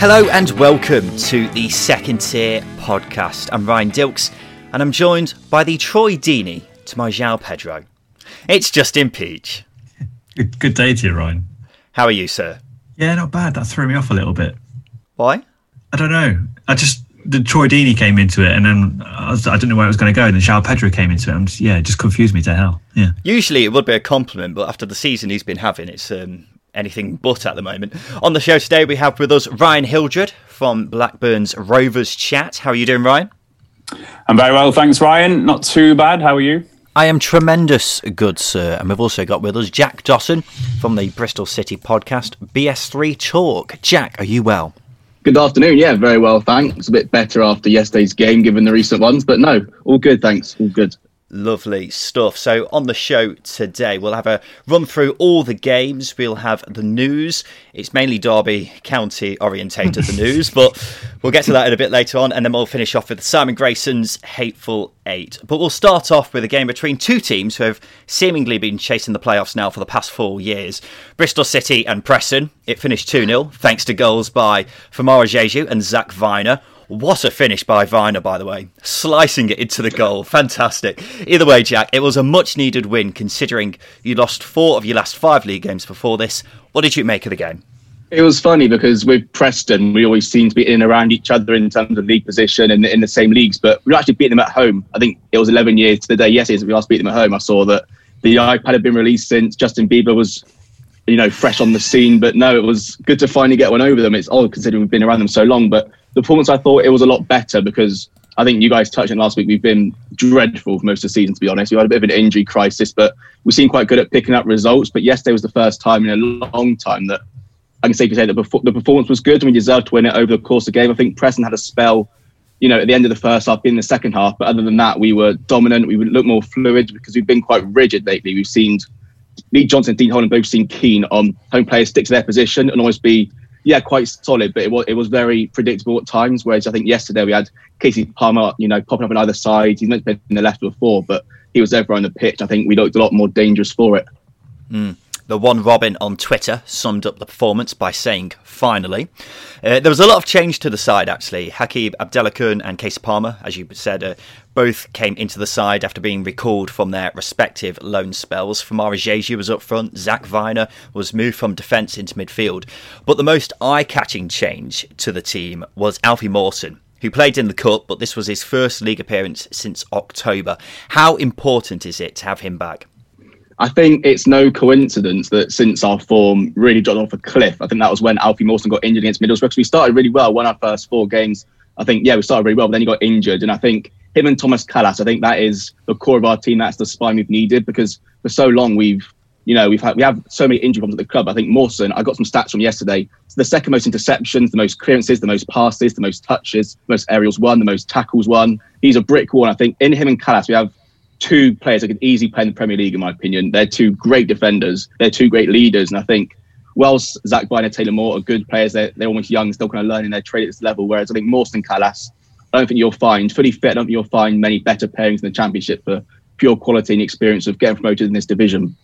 Hello and welcome to the Second Tier podcast. I'm Ryan Dilks and I'm joined by the Troy Deeney to my João Pedro. It's Justin Peach. Good, good day to you, Ryan. How are you, sir? Yeah, not bad. That threw me off a little bit. Why? I don't know. I just the Troy Deeney came into it, and then I, was, I didn't know where it was going to go. And then João Pedro came into it, and just, yeah, it just confused me to hell. Yeah. Usually it would be a compliment, but after the season he's been having, it's um, anything but at the moment. On the show today, we have with us Ryan Hildred from Blackburn's Rovers Chat. How are you doing, Ryan? I'm very well, thanks, Ryan. Not too bad. How are you? I am tremendous good, sir. And we've also got with us Jack Dawson from the Bristol City podcast, BS3 Talk. Jack, are you well? Good afternoon. Yeah, very well, thanks. A bit better after yesterday's game, given the recent ones, but no, all good, thanks. All good. Lovely stuff. So, on the show today, we'll have a run through all the games. We'll have the news. It's mainly Derby County orientated, the news, but we'll get to that in a bit later on. And then we'll finish off with Simon Grayson's Hateful Eight. But we'll start off with a game between two teams who have seemingly been chasing the playoffs now for the past four years Bristol City and Preston. It finished 2 0, thanks to goals by Famara Diédhiou and Zak Vyner. What a finish by Vyner, by the way. Slicing it into the goal. Fantastic. Either way, Jack, it was a much needed win considering you lost four of your last five league games before this. What did you make of the game? It was funny because with Preston, we always seem to be in and around each other in terms of league position and in the same leagues, but we actually beat them at home. I think it was 11 years to the day yesterday we last beat them at home. I saw that the iPad had been released since Justin Bieber was, you know, fresh on the scene. But no, it was good to finally get one over them. It's odd considering we've been around them so long, but the performance I thought it was a lot better because I think you guys touched on last week. We've been dreadful for most of the season, to be honest. We had a bit of an injury crisis, but we seem quite good at picking up results. But yesterday was the first time in a long time that I can safely say that the performance was good and we deserved to win it over the course of the game. I think Preston had a spell, you know, at the end of the first half, in the second half. But other than that, we were dominant. We would look more fluid because we've been quite rigid lately. We've seen Lee Johnson, Dean Holden both seem keen on home players stick to their position and always be yeah, quite solid, but it was it was very predictable at times. Whereas I think yesterday we had Kasey Palmer, you know, popping up on either side. He's not been in the left before, but he was over on the pitch. I think we looked a lot more dangerous for it. Mm. The one Robin on Twitter summed up the performance by saying, finally. Uh, there was a lot of change to the side, actually. Hakeeb Adelakun and Kasey Palmer, as you said, uh, both came into the side after being recalled from their respective loan spells. Famara Diédhiou was up front, Zak Vyner was moved from defence into midfield. But the most eye catching change to the team was Alfie Mawson who played in the Cup, but this was his first league appearance since October. How important is it to have him back? I think it's no coincidence that since our form really dropped off a cliff, I think that was when Alfie Mawson got injured against Middlesbrough. we started really well, won our first four games. I think, yeah, we started really well, but then he got injured. And I think him and Thomas Kalas, I think that is the core of our team. That's the spine we've needed because for so long we've, you know, we've had we have so many injury problems at the club. I think Mawson, I got some stats from yesterday. It's the second most interceptions, the most clearances, the most passes, the most touches, the most aerials won, the most tackles won. He's a brick wall. I think in him and Kalas, we have two players that could easily play in the Premier League, in my opinion. They're two great defenders. They're two great leaders. And I think, whilst Zak Vyner, Taylor Moore are good players, they're, they're almost young, still kind of learning their trade at this level. Whereas I think Mawson Kalas, I don't think you'll find, fully fit, I don't think you'll find many better pairings in the Championship for pure quality and experience of getting promoted in this division.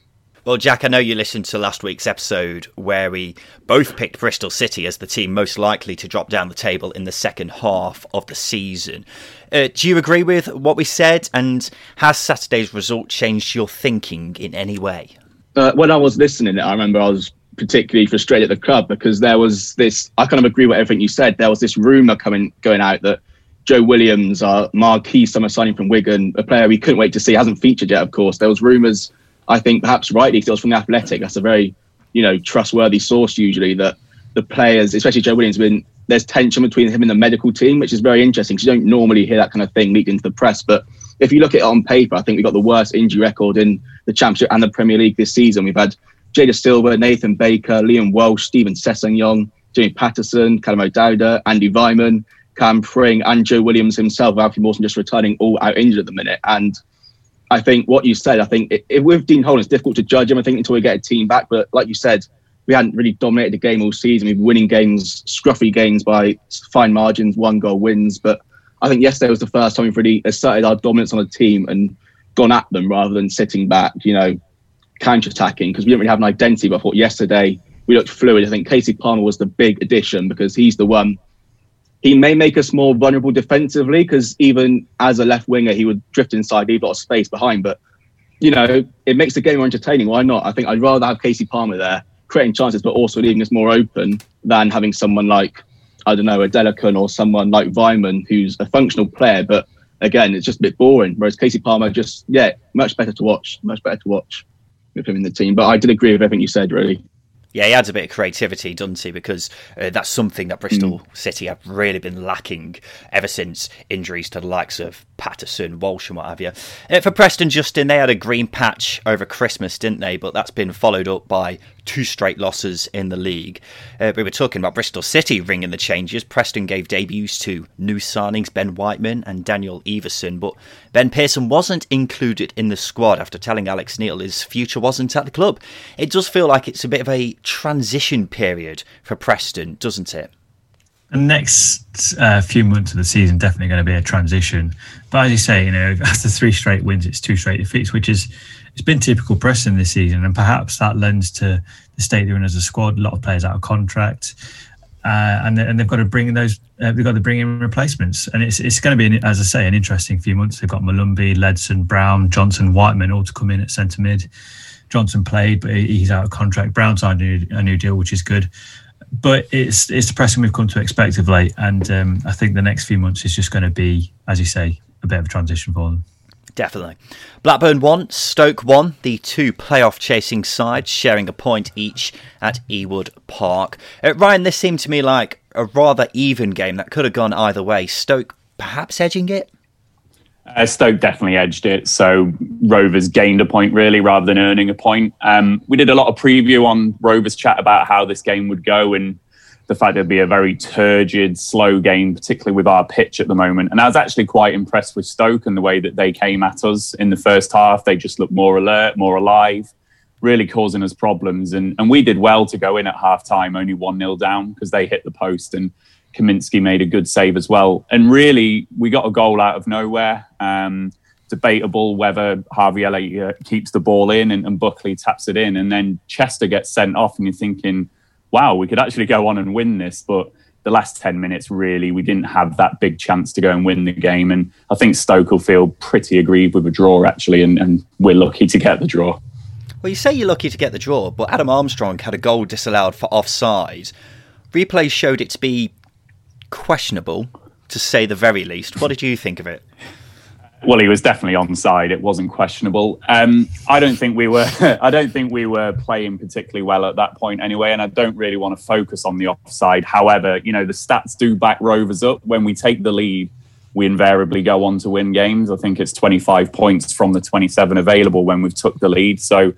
Well, Jack, I know you listened to last week's episode where we both picked Bristol City as the team most likely to drop down the table in the second half of the season. Uh, do you agree with what we said? And has Saturday's result changed your thinking in any way? Uh, when I was listening, I remember I was particularly frustrated at the club because there was this. I kind of agree with everything you said. There was this rumor coming going out that Joe Williams, our marquee summer signing from Wigan, a player we couldn't wait to see, hasn't featured yet, of course. There was rumours, I think perhaps rightly, still from the Athletic. That's a very, you know, trustworthy source usually that the players, especially Joe Williams, been there's tension between him and the medical team, which is very interesting because you don't normally hear that kind of thing leaked into the press. But if you look at it on paper, I think we've got the worst injury record in the Championship and the Premier League this season. We've had Jay Dasilva, Nathan Baker, Liam Walsh, Steven Sessegnon, Jimmy Paterson, Callum O'Dowda, Andy Weimann, Cam Pring, and Joe Williams himself, Alfie Mawson just returning all out injured at the minute. And I think what you said, I think it, with Dean Holden, it's difficult to judge him, I think, until we get a team back. But like you said, we hadn't really dominated the game all season. We've been winning games, scruffy games by fine margins, one goal wins. But I think yesterday was the first time we've really asserted our dominance on a team and gone at them rather than sitting back, you know, counter attacking because we didn't really have an identity. But I thought yesterday we looked fluid. I think Kasey Palmer was the big addition because he's the one. He may make us more vulnerable defensively because even as a left winger, he would drift inside, leave a lot of space behind. But you know, it makes the game more entertaining. Why not? I think I'd rather have Kasey Palmer there creating chances, but also leaving us more open than having someone like I don't know, a Adelakun or someone like Weimann, who's a functional player, but again, it's just a bit boring. Whereas Kasey Palmer, just yeah, much better to watch, much better to watch with him in the team. But I did agree with everything you said, really. Yeah, he adds a bit of creativity, doesn't he? Because uh, that's something that Bristol mm. City have really been lacking ever since injuries to the likes of Paterson, Walsh, and what have you. Uh, for Preston, Justin, they had a green patch over Christmas, didn't they? But that's been followed up by two straight losses in the league. Uh, we were talking about Bristol City ringing the changes. Preston gave debuts to new signings Ben Whiteman and Daniel Iversen, but Ben Pearson wasn't included in the squad after telling Alex Neil his future wasn't at the club. It does feel like it's a bit of a transition period for Preston, doesn't it? The next uh, few months of the season definitely going to be a transition. But as you say, you know, after three straight wins, it's two straight defeats, which is it's been typical Preston this season, and perhaps that lends to the state they're in as a squad. A lot of players out of contract, uh, and and they've got to bring in those. Uh, they've got to bring in replacements, and it's it's going to be, as I say, an interesting few months. They've got Molumby, Ledson, Brown, Johnson, Whiteman all to come in at centre mid. Johnson played, but he's out of contract. Brown signed a new, a new deal, which is good. But it's it's we've come to expect of late, and um, I think the next few months is just going to be, as you say, a bit of a transition for them. Definitely. Blackburn won, Stoke won, the two playoff chasing sides sharing a point each at Ewood Park. Uh, Ryan, this seemed to me like a rather even game that could have gone either way. Stoke perhaps edging it? Uh, Stoke definitely edged it. So Rovers gained a point really rather than earning a point. Um, we did a lot of preview on Rovers chat about how this game would go and the fact it'd be a very turgid, slow game, particularly with our pitch at the moment. And I was actually quite impressed with Stoke and the way that they came at us in the first half. They just looked more alert, more alive, really causing us problems. And, and we did well to go in at half time, only 1 0 down because they hit the post and Kaminski made a good save as well. And really, we got a goal out of nowhere. Um, debatable whether Harvey Elliott keeps the ball in and, and Buckley taps it in. And then Chester gets sent off, and you're thinking, wow, we could actually go on and win this. But the last 10 minutes, really, we didn't have that big chance to go and win the game. And I think Stoke will feel pretty aggrieved with a draw, actually, and, and we're lucky to get the draw. Well, you say you're lucky to get the draw, but Adam Armstrong had a goal disallowed for offside. Replays showed it to be questionable, to say the very least. What did you think of it? Well, he was definitely onside. It wasn't questionable. Um, I don't think we were. I don't think we were playing particularly well at that point anyway. And I don't really want to focus on the offside. However, you know the stats do back Rovers up. When we take the lead, we invariably go on to win games. I think it's 25 points from the 27 available when we've took the lead. So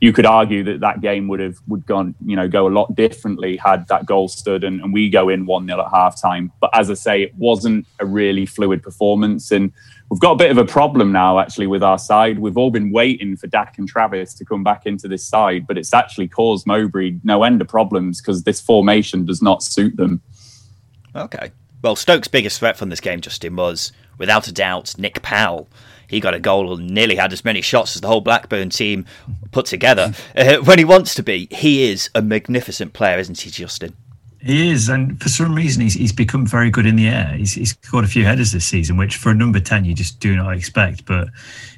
you could argue that that game would have would gone you know go a lot differently had that goal stood and, and we go in one 0 at half time. But as I say, it wasn't a really fluid performance and we've got a bit of a problem now actually with our side. We've all been waiting for Dack and Travis to come back into this side, but it's actually caused Mowbray no end of problems because this formation does not suit them. Okay. Well, Stoke's biggest threat from this game, Justin, was without a doubt Nick Powell. He got a goal and nearly had as many shots as the whole Blackburn team put together. Uh, when he wants to be, he is a magnificent player, isn't he, Justin? He is, and for some reason, he's, he's become very good in the air. He's, he's scored a few headers this season, which for a number 10 you just do not expect. But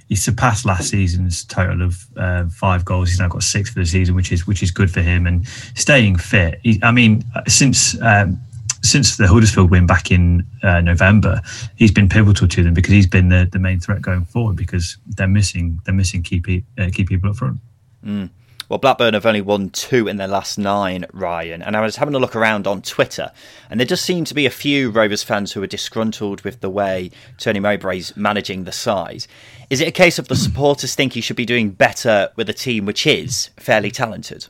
he surpassed last season's total of uh, five goals. He's now got six for the season, which is which is good for him. And staying fit, he, I mean, since um, since the Huddersfield win back in uh, November, he's been pivotal to them because he's been the, the main threat going forward because they're missing they're missing key pe- uh, key people up front. Mm. Well, Blackburn have only won two in their last nine, Ryan. And I was having a look around on Twitter, and there just seemed to be a few Rovers fans who are disgruntled with the way Tony Mowbray's managing the side. Is it a case of the supporters think he should be doing better with a team which is fairly talented?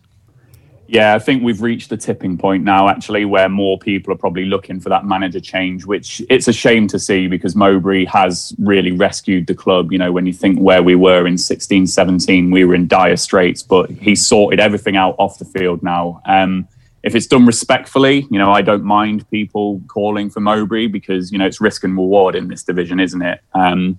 Yeah, I think we've reached the tipping point now, actually, where more people are probably looking for that manager change, which it's a shame to see because Mowbray has really rescued the club. You know, when you think where we were in 16, 17, we were in dire straits, but he's sorted everything out off the field now. Um, if it's done respectfully, you know, I don't mind people calling for Mowbray because, you know, it's risk and reward in this division, isn't it? Um,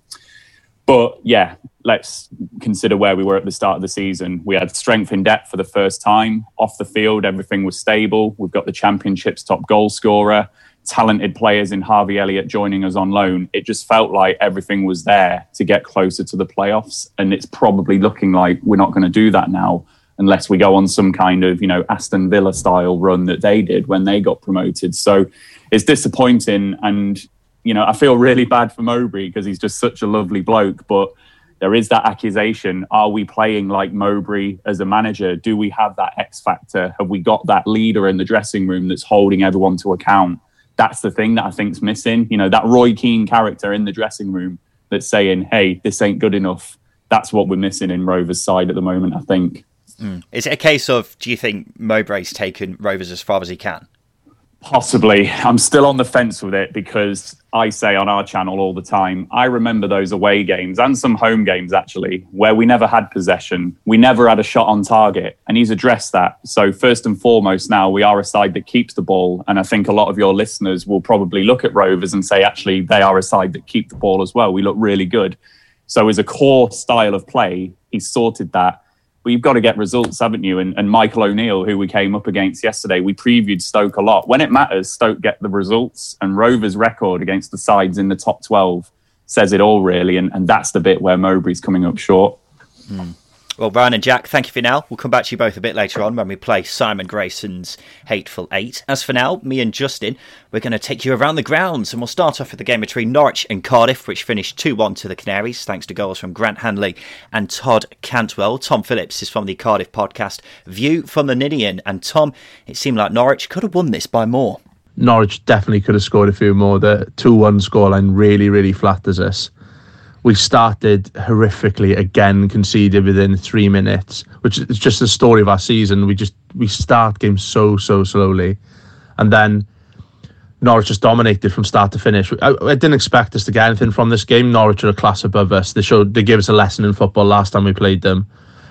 but yeah, let's consider where we were at the start of the season. We had strength in depth for the first time. Off the field, everything was stable. We've got the championship's top goal scorer, talented players in Harvey Elliott joining us on loan. It just felt like everything was there to get closer to the playoffs. And it's probably looking like we're not going to do that now unless we go on some kind of, you know, Aston Villa style run that they did when they got promoted. So it's disappointing. And you know, I feel really bad for Mowbray because he's just such a lovely bloke. But there is that accusation: Are we playing like Mowbray as a manager? Do we have that X factor? Have we got that leader in the dressing room that's holding everyone to account? That's the thing that I think's missing. You know, that Roy Keane character in the dressing room that's saying, "Hey, this ain't good enough." That's what we're missing in Rovers' side at the moment. I think. Mm. Is it a case of do you think Mowbray's taken Rovers as far as he can? Possibly. I'm still on the fence with it because I say on our channel all the time, I remember those away games and some home games actually, where we never had possession. We never had a shot on target. And he's addressed that. So, first and foremost, now we are a side that keeps the ball. And I think a lot of your listeners will probably look at Rovers and say, actually, they are a side that keep the ball as well. We look really good. So, as a core style of play, he's sorted that but you've got to get results, haven't you? And, and Michael O'Neill, who we came up against yesterday, we previewed Stoke a lot. When it matters, Stoke get the results, and Rovers' record against the sides in the top 12 says it all, really. And, and that's the bit where Mowbray's coming up short. Mm. Well, Ryan and Jack, thank you for now. We'll come back to you both a bit later on when we play Simon Grayson's Hateful Eight. As for now, me and Justin, we're going to take you around the grounds and we'll start off with the game between Norwich and Cardiff, which finished 2 1 to the Canaries, thanks to goals from Grant Hanley and Todd Cantwell. Tom Phillips is from the Cardiff podcast View from the Ninian. And Tom, it seemed like Norwich could have won this by more. Norwich definitely could have scored a few more. The 2 1 scoreline really, really flatters us we started horrifically again, conceded within three minutes, which is just the story of our season. We just we start games so so slowly, and then Norwich just dominated from start to finish. I, I, didn't expect us to get anything from this game. Norwich are a class above us. They showed they gave us a lesson in football last time we played them.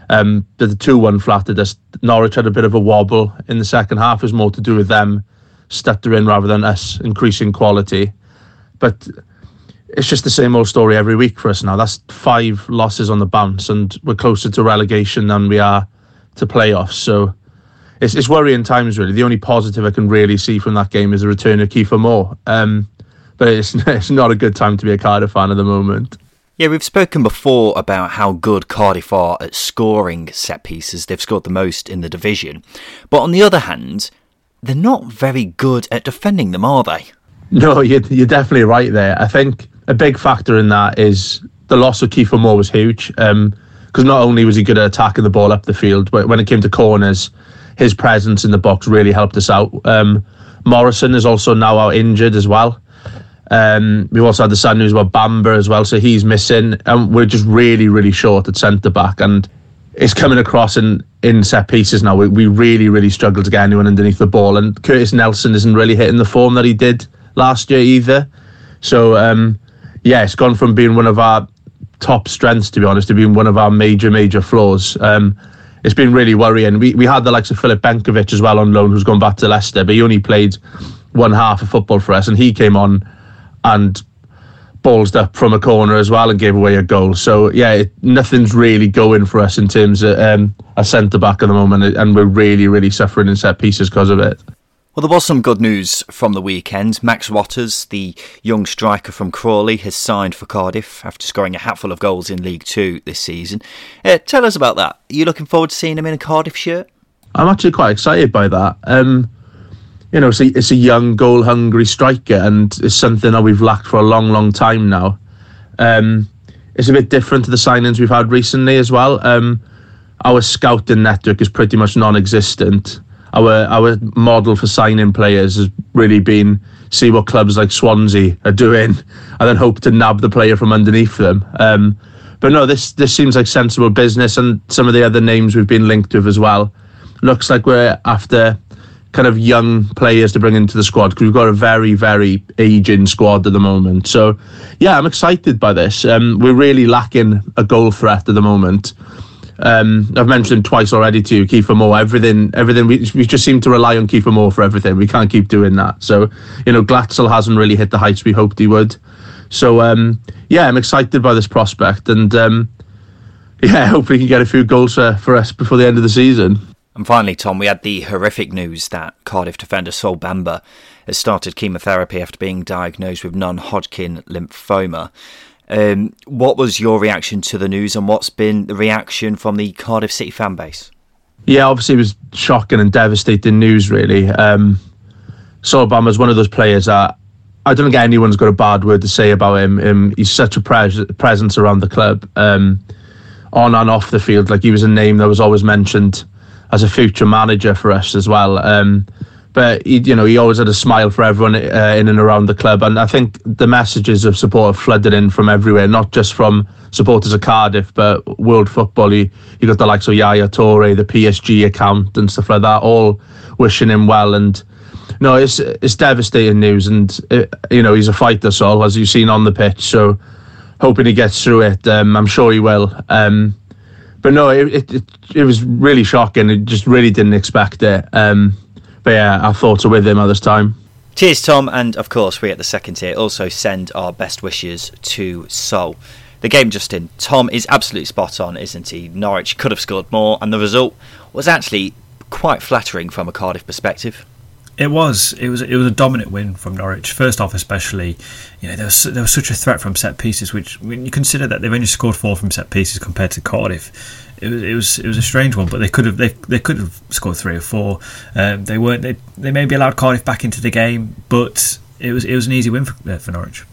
Um, the two one flattered us. Norwich had a bit of a wobble in the second half. It was more to do with them stuttering rather than us increasing quality, but it's just the same old story every week for us now. That's five losses on the bounce, and we're closer to relegation than we are to playoffs. So it's, it's worrying times, really. The only positive I can really see from that game is the return of Kiefer Moore. Um, but it's, it's not a good time to be a Cardiff fan at the moment. Yeah, we've spoken before about how good Cardiff are at scoring set pieces. They've scored the most in the division. But on the other hand, they're not very good at defending them, are they? No, you're, you're definitely right there. I think a big factor in that is the loss of Kiefer Moore was huge. Because um, not only was he good at attacking the ball up the field, but when it came to corners, his presence in the box really helped us out. Um, Morrison is also now out injured as well. Um, we've also had the sad news about Bamba as well, so he's missing, and we're just really, really short at centre back. And it's coming across in, in set pieces now. We, we really, really struggle to get anyone underneath the ball, and Curtis Nelson isn't really hitting the form that he did last year either. So um, yeah, it's gone from being one of our top strengths, to be honest, to being one of our major, major flaws. Um, it's been really worrying. We we had the likes of Filip Benkovic as well on loan, who's gone back to Leicester, but he only played one half of football for us, and he came on and ballsed up from a corner as well and gave away a goal. So yeah, it, nothing's really going for us in terms of um, a centre back at the moment, and we're really, really suffering in set pieces because of it. Well, there was some good news from the weekend. Max Watters, the young striker from Crawley, has signed for Cardiff after scoring a hatful of goals in League Two this season. Uh, tell us about that. Are you looking forward to seeing him in a Cardiff shirt? I'm actually quite excited by that. Um, you know, it's a, it's a young, goal hungry striker, and it's something that we've lacked for a long, long time now. Um, it's a bit different to the signings we've had recently as well. Um, our scouting network is pretty much non-existent. Our our model for signing players has really been see what clubs like Swansea are doing, and then hope to nab the player from underneath them. Um, but no, this this seems like sensible business, and some of the other names we've been linked with as well. Looks like we're after kind of young players to bring into the squad because we've got a very very aging squad at the moment. So yeah, I'm excited by this. Um, we're really lacking a goal threat at the moment. Um, I've mentioned him twice already to you, Kiefer Moore. Everything, everything. We, we just seem to rely on Kiefer Moore for everything. We can't keep doing that. So, you know, Glatzel hasn't really hit the heights we hoped he would. So, um, yeah, I'm excited by this prospect, and um, yeah, hopefully, he can get a few goals for, for us before the end of the season. And finally, Tom, we had the horrific news that Cardiff defender Sol Bamba has started chemotherapy after being diagnosed with non-Hodgkin lymphoma. Um, what was your reaction to the news, and what's been the reaction from the Cardiff City fan base? Yeah, obviously it was shocking and devastating news. Really, um, Sol one of those players that I don't think anyone's got a bad word to say about him. Um, he's such a pres- presence around the club, um, on and off the field. Like he was a name that was always mentioned as a future manager for us as well. Um, but he, you know, he always had a smile for everyone uh, in and around the club, and I think the messages of support have flooded in from everywhere, not just from supporters of Cardiff, but world football. You, you got the likes of Yaya Toure, the PSG account, and stuff like that, all wishing him well. And no, it's it's devastating news, and it, you know he's a fighter, Sol, as you've seen on the pitch. So hoping he gets through it. Um, I'm sure he will. Um, but no, it, it it was really shocking. It just really didn't expect it. Um, but yeah, our thoughts are with him at this time. Cheers, Tom, and of course, we at the second tier also send our best wishes to Sol. The game just in. Tom is absolutely spot on, isn't he? Norwich could have scored more, and the result was actually quite flattering from a Cardiff perspective. It was. It was. It was a dominant win from Norwich. First off, especially, you know, there was there was such a threat from set pieces. Which, when you consider that they've only scored four from set pieces compared to Cardiff, it was it was it was a strange one. But they could have they they could have scored three or four. Um, they weren't. They they maybe allowed Cardiff back into the game, but it was it was an easy win for, uh, for Norwich.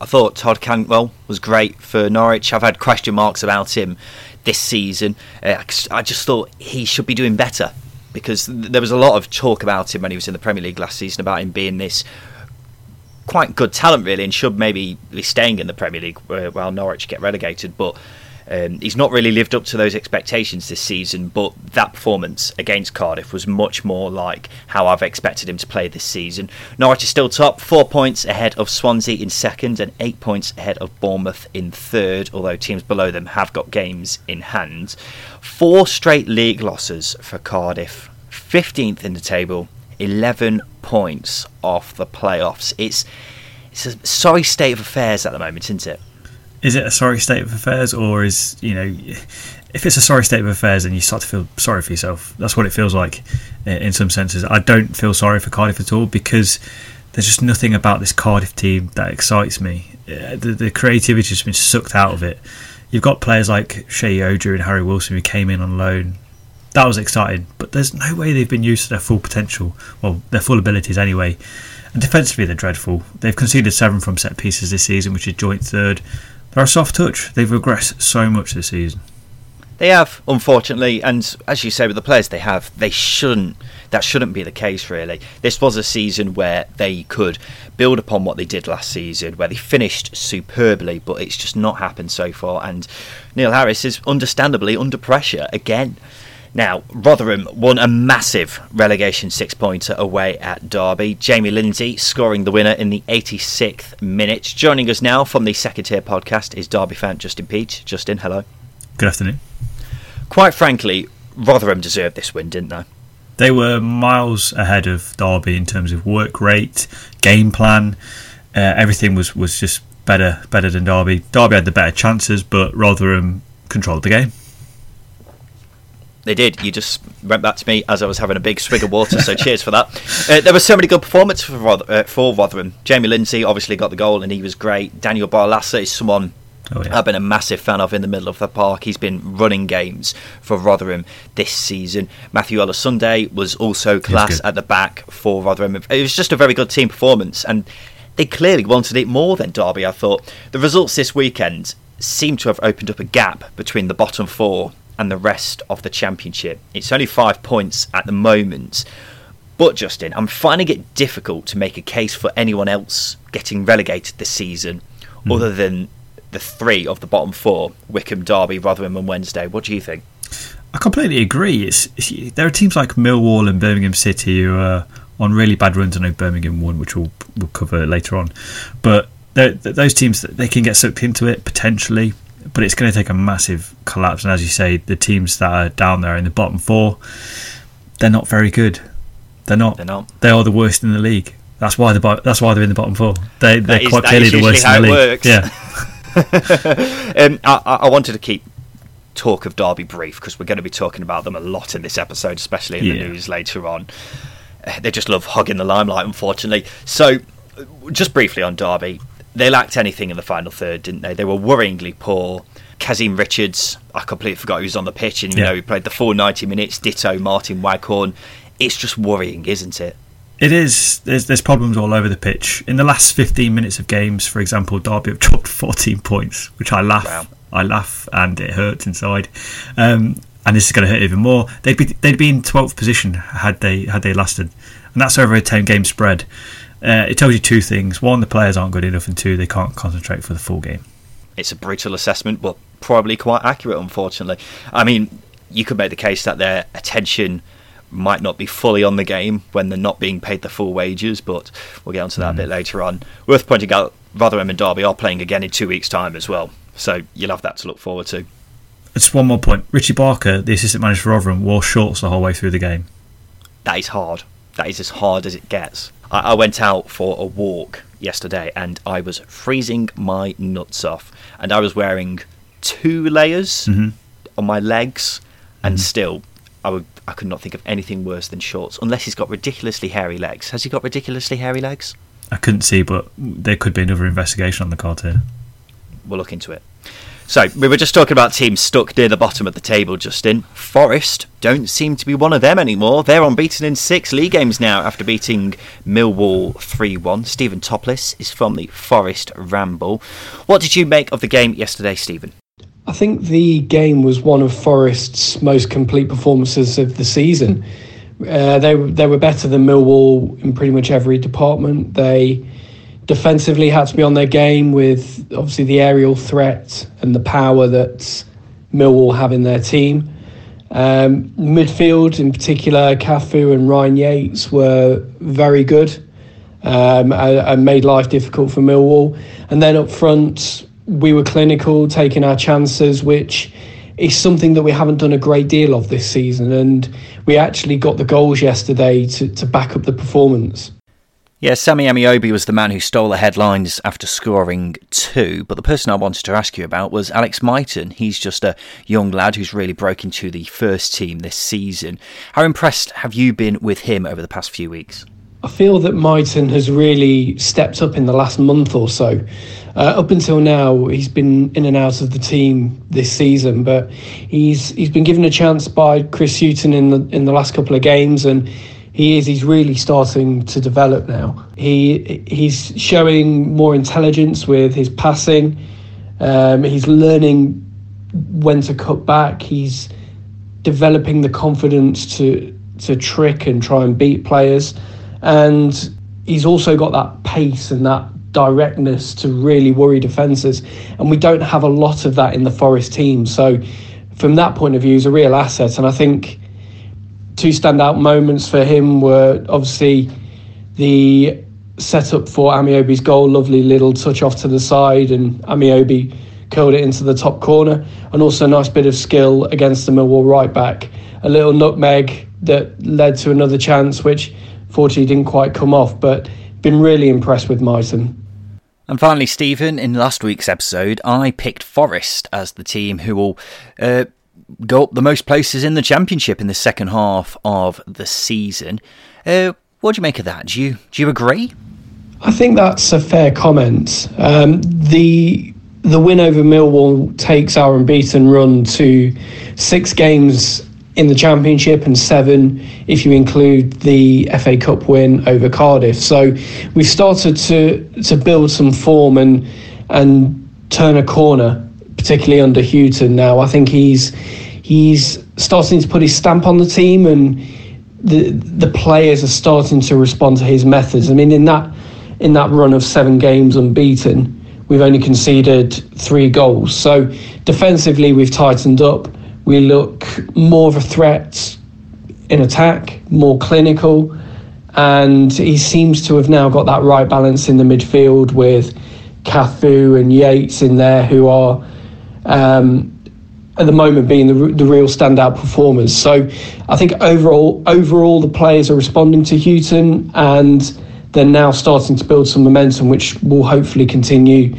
I thought Todd Cantwell was great for Norwich. I've had question marks about him this season. Uh, I just thought he should be doing better because there was a lot of talk about him when he was in the Premier League last season about him being this quite good talent really and should maybe be staying in the Premier League uh, while Norwich get relegated but um, he's not really lived up to those expectations this season, but that performance against Cardiff was much more like how I've expected him to play this season. Norwich is still top, four points ahead of Swansea in second, and eight points ahead of Bournemouth in third, although teams below them have got games in hand. Four straight league losses for Cardiff, 15th in the table, 11 points off the playoffs. It's it's a sorry state of affairs at the moment, isn't it? Is it a sorry state of affairs or is you know if it's a sorry state of affairs and you start to feel sorry for yourself that's what it feels like in some senses. I don't feel sorry for cardiff at all because there's just nothing about this cardiff team that excites me. Uh, the, the creativity has been sucked out of it. You've got players like Sheyi Ojo and Harry Wilson who came in on loan. That was exciting but there's no way they've been used to their full potential. Well their full abilities anyway. And defensively they're dreadful. They've conceded seven from set pieces this season which is joint third they're a soft touch. They've regressed so much this season. They have, unfortunately, and as you say, with the players they have, they shouldn't. That shouldn't be the case, really. This was a season where they could build upon what they did last season, where they finished superbly, but it's just not happened so far. And Neil Harris is understandably under pressure again. Now, Rotherham won a massive relegation six pointer away at Derby. Jamie Lindsay scoring the winner in the 86th minute. Joining us now from the second tier podcast is Derby fan Justin Peach. Justin, hello. Good afternoon. Quite frankly, Rotherham deserved this win, didn't they? They were miles ahead of Derby in terms of work rate, game plan. Uh, everything was, was just better better than Derby. Derby had the better chances, but Rotherham controlled the game. They did. You just went back to me as I was having a big swig of water, so cheers for that. Uh, there were so many good performances for, Roth- uh, for Rotherham. Jamie Lindsay obviously got the goal and he was great. Daniel Barlaser is someone Oh, yeah. I've been a massive fan of in the middle of the park. He's been running games for Rotherham this season. Matthew Olosunde was also class at the back for Rotherham. It was just a very good team performance, and they clearly wanted it more than Derby. I thought the results this weekend seem to have opened up a gap between the bottom four and the rest of the championship. It's only five points at the moment. But Justin, I'm finding it difficult to make a case for anyone else getting relegated this season, mm. other than the three of the bottom four: Wycombe, Derby, Rotherham, and Wednesday. What do you think? I completely agree. It's, it's, there are teams like Millwall and Birmingham City who are on really bad runs. I know Birmingham won, which we'll, we'll cover later on. But those teams they can get sucked into it potentially, but it's going to take a massive collapse. And as you say, the teams that are down there in the bottom four, they're not very good. They're not. They're not. They are the worst in the league. That's why the that's why they're in the bottom four. They they're is, quite clearly the worst in the league. Works. Yeah. um, I, I, wanted to keep talk of Derby brief because we're going to be talking about them a lot in this episode, especially in yeah. the news later on. They just love hugging the limelight, unfortunately. So, just briefly on Derby, they lacked anything in the final third, didn't they? They were worryingly poor. Kazim Richards, I completely forgot he was on the pitch, and you yeah. know he played the full ninety minutes. Ditto Martin Waghorn. It's just worrying, isn't it? It is. There's there's problems all over the pitch. In the last 15 minutes of games, for example, Derby have dropped 14 points, which I laugh. Wow. I laugh and it hurts inside. Um, and this is going to hurt even more. They'd be they'd be in 12th position had they had they lasted, and that's over a 10 game spread. Uh, it tells you two things: one, the players aren't good enough, and two, they can't concentrate for the full game. It's a brutal assessment, but probably quite accurate. Unfortunately, I mean, you could make the case that their attention might not be fully on the game when they're not being paid the full wages, but we'll get onto that mm. a bit mm. later on. Worth pointing out, Rotherham and Derby are playing again in two weeks' time as well, so you'll have that to look forward to. Just one more point. Richie Barker, the assistant manager for Rotherham, wore shorts the whole way through the game. That is hard. That is as hard as it gets. I, I went out for a walk yesterday and I was freezing my nuts off, and I was wearing two layers mm-hmm. on my legs, and mm-hmm. still I would I could not think of anything worse than shorts, unless he's got ridiculously hairy legs. Has he got ridiculously hairy legs? I couldn't see, but there could be another investigation on the card here. We'll look into it. So, we were just talking about teams stuck near the bottom of the table, Justin. Forest don't seem to be one of them anymore. They're unbeaten in six league games now after beating Millwall 3 1. Stephen Topless is from the Forest Ramble. What did you make of the game yesterday, Stephen? I think the game was one of Forest's most complete performances of the season. Uh, they they were better than Millwall in pretty much every department. They defensively had to be on their game with obviously the aerial threat and the power that Millwall have in their team. Um, midfield, in particular, Cafu and Ryan Yates were very good um, and, and made life difficult for Millwall. And then up front, we were clinical, taking our chances, which is something that we haven't done a great deal of this season. And we actually got the goals yesterday to, to back up the performance. Yeah, Sammy Ameobi was the man who stole the headlines after scoring two, but the person I wanted to ask you about was Alex Mighten. He's just a young lad who's really broke into the first team this season. How impressed have you been with him over the past few weeks? I feel that Mighten has really stepped up in the last month or so. Uh, up until now, he's been in and out of the team this season, but he's he's been given a chance by Chris Hughton in the in the last couple of games, and he is he's really starting to develop now. He he's showing more intelligence with his passing. Um, he's learning when to cut back. He's developing the confidence to to trick and try and beat players, and he's also got that pace and that directness to really worry defences. And we don't have a lot of that in the Forest team. So, from that point of view, he's a real asset. And I think two standout moments for him were obviously the setup for Ameobi's goal, lovely little touch off to the side, and Ameobi curled it into the top corner. And also a nice bit of skill against the Millwall right back. A little nutmeg that led to another chance, which fortunately didn't quite come off. But been really impressed with Mighten. And finally, Stephen, in last week's episode, I picked Forest as the team who will uh, go up the most places in the championship in the second half of the season. Uh, what do you make of that? Do you do you agree? I think that's a fair comment. Um, the the win over Millwall takes our unbeaten run to six games in the Championship and seven if you include the FA Cup win over Cardiff. So we've started to to build some form and and turn a corner, particularly under Hughton. Now I think he's he's starting to put his stamp on the team and the the players are starting to respond to his methods. I mean in that in that run of seven games unbeaten we've only conceded three goals. So defensively, we've tightened up. We look more of a threat in attack, more clinical, and he seems to have now got that right balance in the midfield with Cafu and Yates in there, who are um, at the moment being the, the real standout performers. So I think overall, overall the players are responding to Hughton and they're now starting to build some momentum, which will hopefully continue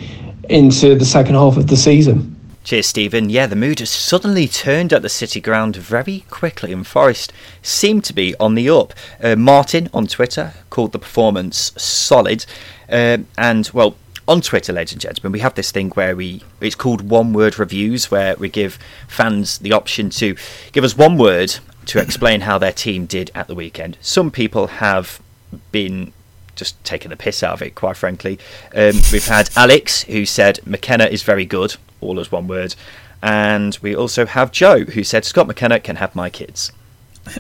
into the second half of the season. Cheers, Stephen. Yeah, the mood has suddenly turned at the City ground very quickly, and Forest seem to be on the up. Uh, Martin on Twitter called the performance solid, uh, and well, on Twitter, ladies and gentlemen, we have this thing where we it's called one word reviews, where we give fans the option to give us one word to explain how their team did at the weekend. Some people have been just taking the piss out of it, quite frankly. Um, we've had Alex, who said McKenna is very good, all as one word. And we also have Joe, who said Scott McKenna can have my kids.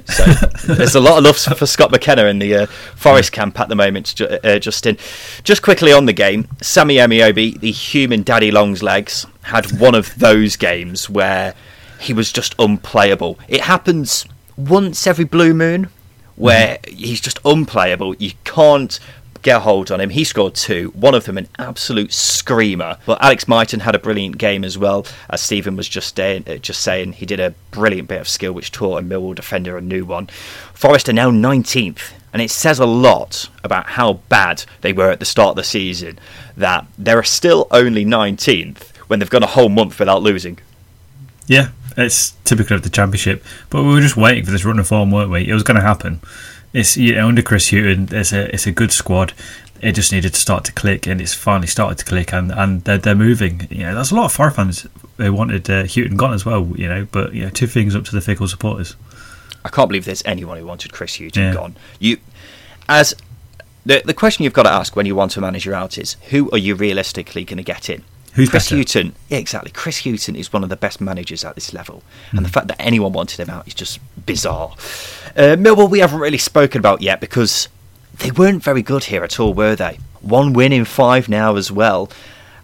So there's a lot of love for Scott McKenna in the uh, Forest camp at the moment, uh, Justin. Just quickly on the game, Sammy Ameobi, the human daddy long's legs, had one of those games where he was just unplayable. It happens once every blue moon, where mm-hmm. he's just unplayable. You can't get a hold on him. He scored two, one of them an absolute screamer. But Alex Mighten had a brilliant game as well, as Stephen was just, uh, just saying. He did a brilliant bit of skill which taught a Millwall defender a new one. Forest are now 19th, and it says a lot about how bad they were at the start of the season that they're still only 19th when they've gone a whole month without losing. Yeah, it's typical of the championship. But we were just waiting for this run of form, weren't we? It was going to happen. It's you under Chris Hughton, it's a it's a good squad. It just needed to start to click, and it's finally started to click, and, and they're, they're moving. You know, there's a lot of Forest fans they wanted uh, Hughton gone as well. You know, but you know, two things up to the fickle supporters. I can't believe there's anyone who wanted Chris Hughton yeah. gone. You, as the the question you've got to ask when you want to manage your out is who are you realistically going to get in? Who's Chris better? Hughton? Yeah, exactly. Chris Hughton is one of the best managers at this level, mm. and the hmm. fact that anyone wanted him out is just bizarre. Uh, Millwall, we haven't really spoken about yet because they weren't very good here at all, were they? One win in five now as well,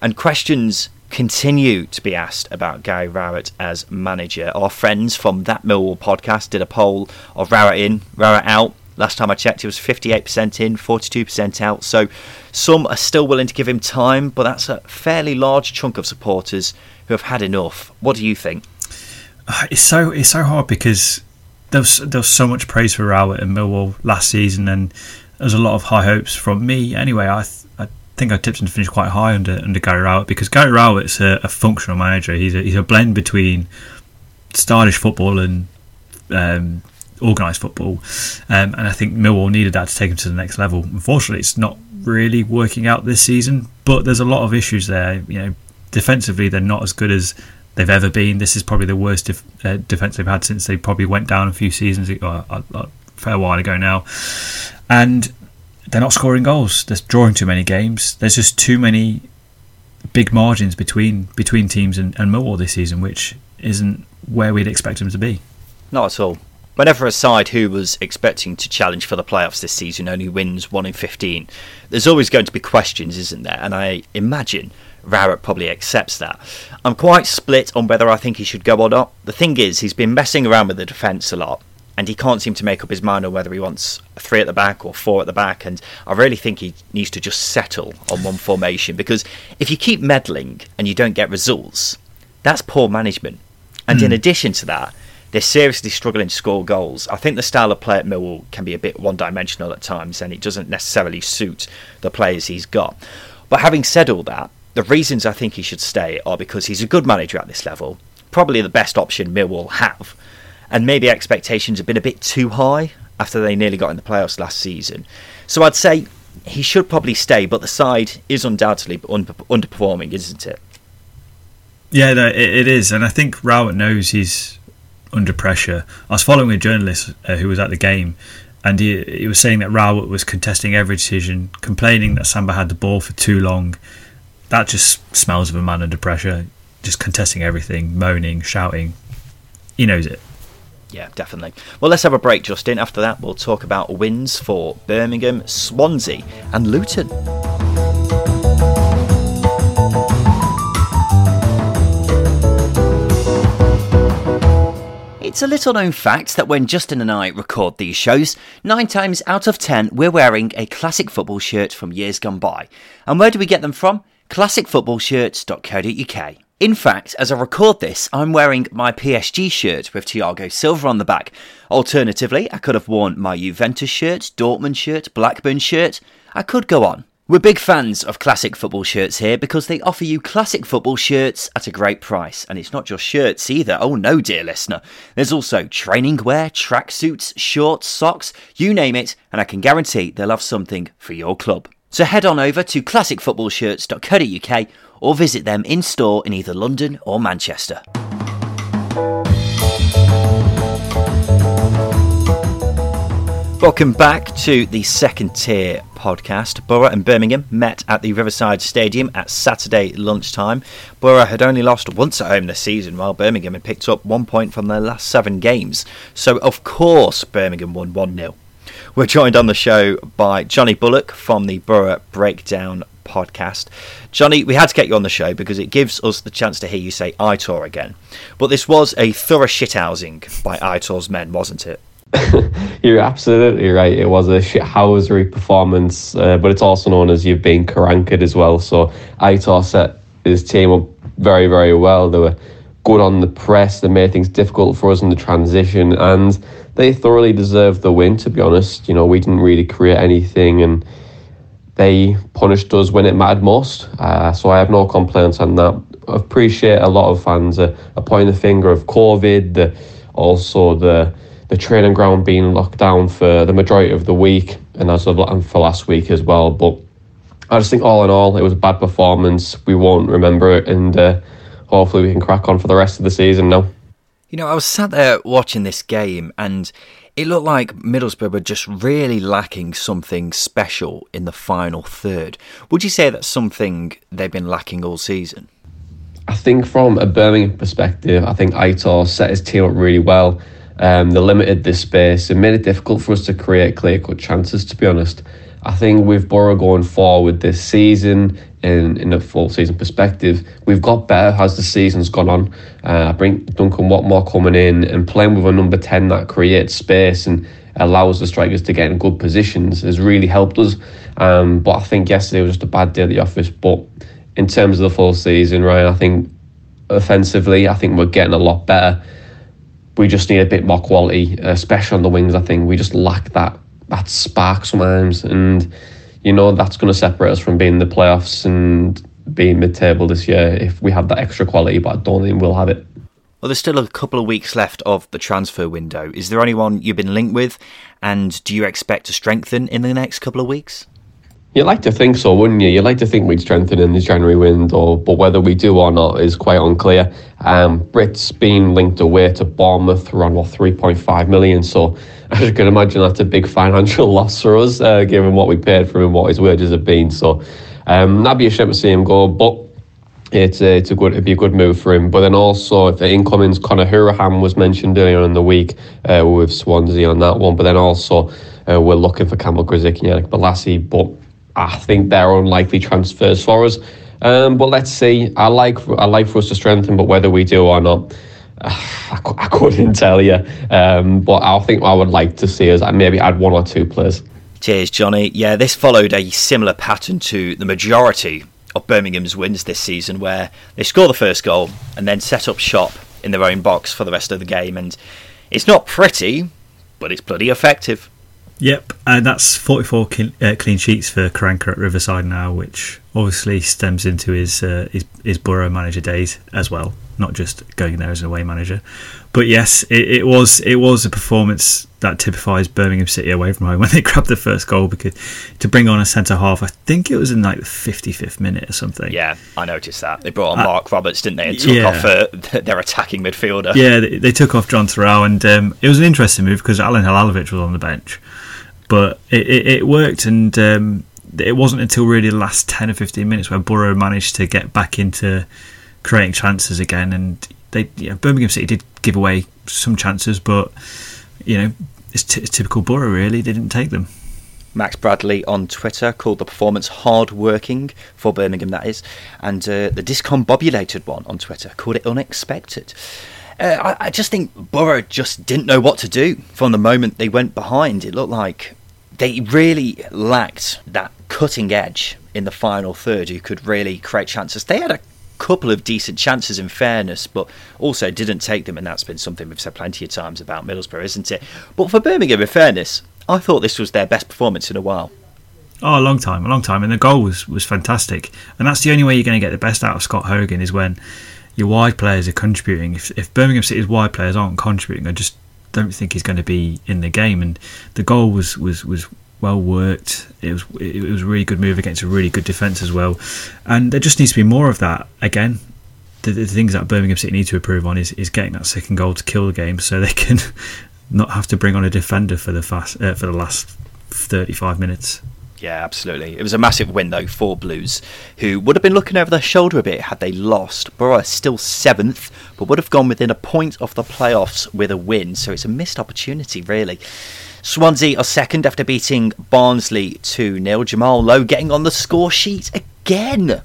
and questions continue to be asked about Gary Rowett as manager. Our friends from that Millwall podcast did a poll of Rowett in, Rowett out. Last time I checked, he was 58% in, 42% out. So some are still willing to give him time, but that's a fairly large chunk of supporters who have had enough. What do you think? It's so it's so hard because there was there was so much praise for Rowett and Millwall last season, and there's a lot of high hopes from me. Anyway, I th- I think I tipped him to finish quite high under under Gary Rowett because Gary Rowett's a, a functional manager. He's a, he's a blend between stylish football and um, organised football. Um, and I think Millwall needed that to take him to the next level. Unfortunately, it's not really working out this season, but there's a lot of issues there. You know, defensively, they're not as good as they've ever been. This is probably the worst def- uh, defense they've had since they probably went down a few seasons ago, a, a fair while ago now. And they're not scoring goals. They're drawing too many games. There's just too many big margins between between teams and, and Millwall this season, which isn't where we'd expect them to be. Not at all. Whenever a side who was expecting to challenge for the playoffs this season only wins 1 in 15, there's always going to be questions, isn't there? And I imagine Rowett probably accepts that. I'm quite split on whether I think he should go or not. The thing is, he's been messing around with the defence a lot, and he can't seem to make up his mind on whether he wants three at the back or four at the back. And I really think he needs to just settle on one formation because if you keep meddling and you don't get results, that's poor management. And mm. in hmm. addition to that, they're seriously struggling to score goals. I think the style of play at Millwall can be a bit one dimensional at times and it doesn't necessarily suit the players he's got. But having said all that, the reasons I think he should stay are because he's a good manager at this level, probably the best option Millwall have, and maybe expectations have been a bit too high after they nearly got in the playoffs last season. So I'd say he should probably stay, but the side is undoubtedly underperforming, isn't it? Yeah, it is, and I think Rowett knows he's under pressure. I was following a journalist uh, who was at the game, and he, he was saying that Rowett was contesting every decision, complaining that Samba had the ball for too long. That just smells of a man under pressure, just contesting everything, moaning, shouting. He knows it. Yeah, definitely. Well, let's have a break, Justin. After that, we'll talk about wins for Birmingham, Swansea, and Luton. It's a little known fact that when Justin and I record these shows, nine times out of ten we're wearing a classic football shirt from years gone by. And where do we get them from? classicfootballshirts.co.uk. In fact, as I record this, I'm wearing my PSG shirt with Thiago Silva on the back. Alternatively, I could have worn my Juventus shirt, Dortmund shirt, Blackburn shirt. I could go on. We're big fans of classic football shirts here because they offer you classic football shirts at a great price. And it's not just shirts either. Oh no, dear listener. There's also training wear, tracksuits, shorts, socks, you name it, and I can guarantee they'll have something for your club. So head on over to classicfootballshirts.co.uk or visit them in store in either London or Manchester. Welcome back to the second tier podcast. Borough and Birmingham met at the Riverside Stadium at Saturday lunchtime. Borough had only lost once at home this season, while Birmingham had picked up one point from their last seven games. So, of course, Birmingham won 1 0. We're joined on the show by Johnny Bullock from the Borough Breakdown podcast. Johnny, we had to get you on the show because it gives us the chance to hear you say Aitor again. But this was a thorough shithousing by Aitor's men, wasn't it? You're absolutely right. It was a shithousery performance, uh, but it's also known as you've been carankered as well. So Aitor set his team up very, very well. They were good on the press. They made things difficult for us in the transition, and they thoroughly deserved the win. To be honest, you know, we didn't really create anything, and they punished us when it mattered most. Uh, so I have no complaints on that. I appreciate a lot of fans are, are pointing the finger of COVID, the, also the the training ground being locked down for the majority of the week and as of and for last week as well. But I just think all in all, it was a bad performance. We won't remember it, and uh, hopefully we can crack on for the rest of the season now. You know, I was sat there watching this game, and it looked like Middlesbrough were just really lacking something special in the final third. Would you say that's something they've been lacking all season? I think from a Birmingham perspective, I think Aitor set his team up really well. Um, they limited this space and made it difficult for us to create clear cut chances, to be honest. I think with Borough going forward this season, in, in a full season perspective, we've got better as the season's gone on. Uh, I bring Duncan Watmore coming in and playing with a number 10 that creates space and allows the strikers to get in good positions has really helped us. Um, but I think yesterday was just a bad day at the office. But in terms of the full season, Ryan, I think offensively, I think we're getting a lot better we just need a bit more quality, especially on the wings. I think we just lack that that spark sometimes, and you know that's going to separate us from being the playoffs and being mid-table this year if we have that extra quality. But I don't think we'll have it. Well, there's still a couple of weeks left of the transfer window. Is there anyone you've been linked with, and do you expect to strengthen in the next couple of weeks? You'd like to think so, wouldn't you? You'd like to think we'd strengthen in the January window, but whether we do or not is quite unclear. Um, Britt's been linked away to Bournemouth around what 3.5 million, so as you can imagine, that's a big financial loss for us, uh, given what we paid for him and what his wages have been. So um, that'd be a shame to see him go, but it's a, it's a good it'd be a good move for him. But then also, if the incomings Conor Hourihane was mentioned earlier in the week uh, with Swansea on that one, but then also uh, we're looking for Kamil Grosicki and Yannick Bolasie, but I think they're unlikely transfers for us. Um, but let's see. I like I like for us to strengthen, but whether we do or not, uh, I, I, couldn't tell you. Um, but I think I would like to see us maybe add one or two players. Cheers, Johnny. Yeah, this followed a similar pattern to the majority of Birmingham's wins this season, where they score the first goal and then set up shop in their own box for the rest of the game. And it's not pretty, but it's bloody effective. Yep, and that's 44 uh, clean sheets for Karanka at Riverside now, which obviously stems into his, uh, his his Borough manager days as well. not just going there as an away manager. But yes, it, it was it was a performance that typifies Birmingham City away from home when they grabbed the first goal because to bring on a centre half, I think it was in like the 55th minute or something. Yeah, I noticed that they brought on uh, Marc Roberts, didn't they, and took yeah. off uh, their attacking midfielder. Yeah, they, they took off Jon Toral, and um, it was an interesting move because Alen Halilovic was on the bench, but it, it, it worked and. Um, it wasn't until really the last 10 or 15 minutes where Boro managed to get back into creating chances again. And they, you know, Birmingham City did give away some chances, but you know, it's, t- it's typical Boro. Really, they didn't take them. Max Bradley on Twitter called the performance hard working for Birmingham, that is, and uh, the discombobulated one on Twitter called it unexpected. Uh, I, I, just think Boro just didn't know what to do from the moment they went behind. It looked like they really lacked that cutting edge in the final third who could really create chances. They had a couple of decent chances in fairness, but also didn't take them, and that's been something we've said plenty of times about Middlesbrough, isn't it? But for Birmingham, in fairness, I thought this was their best performance in a while. Oh, a long time, a long time, and the goal was was fantastic, and that's the only way you're going to get the best out of Scott Hogan is when your wide players are contributing. If, if Birmingham City's wide players aren't contributing, I just don't think he's going to be in the game. And the goal was was was well worked. It was it was a really good move against a really good defence as well, and there just needs to be more of that. Again, the, the, things that Birmingham City need to improve on is, is getting that second goal to kill the game, so they can not have to bring on a defender for the fast uh, for the last thirty five minutes. Yeah, absolutely. It was a massive win though for Blues, who would have been looking over their shoulder a bit had they lost. Borough still seventh, but would have gone within a point of the playoffs with a win. So it's a missed opportunity, really. Swansea are second after beating Barnsley 2 0. Jamal Lowe getting on the score sheet again.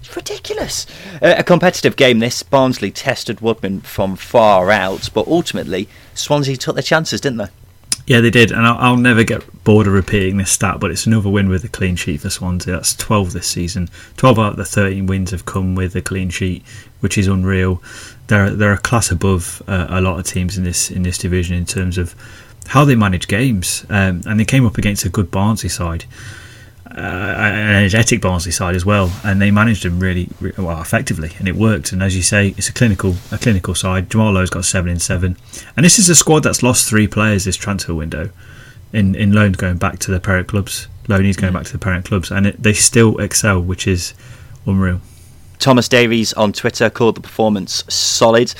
It's ridiculous. Uh, a competitive game, this. Barnsley tested Woodman from far out, but ultimately, Swansea took their chances, didn't they? Yeah, they did, and I'll, I'll, never get bored of repeating this stat. But it's another win with a clean sheet for Swansea. That's 12 this season. 12 out of the 13 wins have come with a clean sheet, which is unreal. They're they're a class above uh, a lot of teams in this in this division in terms of how they manage games. Um, and they came up against a good Barnsley side, uh, an energetic Barnsley side as well, and they managed them really, really, well effectively, and it worked. And as you say, it's a clinical a clinical side. Jamal Lowe's got seven in seven, and this is a squad that's lost three players this transfer window, in in loans going back to their parent clubs, loanees going back to the parent clubs, and it, they still excel, which is unreal. Thomas Davies on Twitter called the performance solid.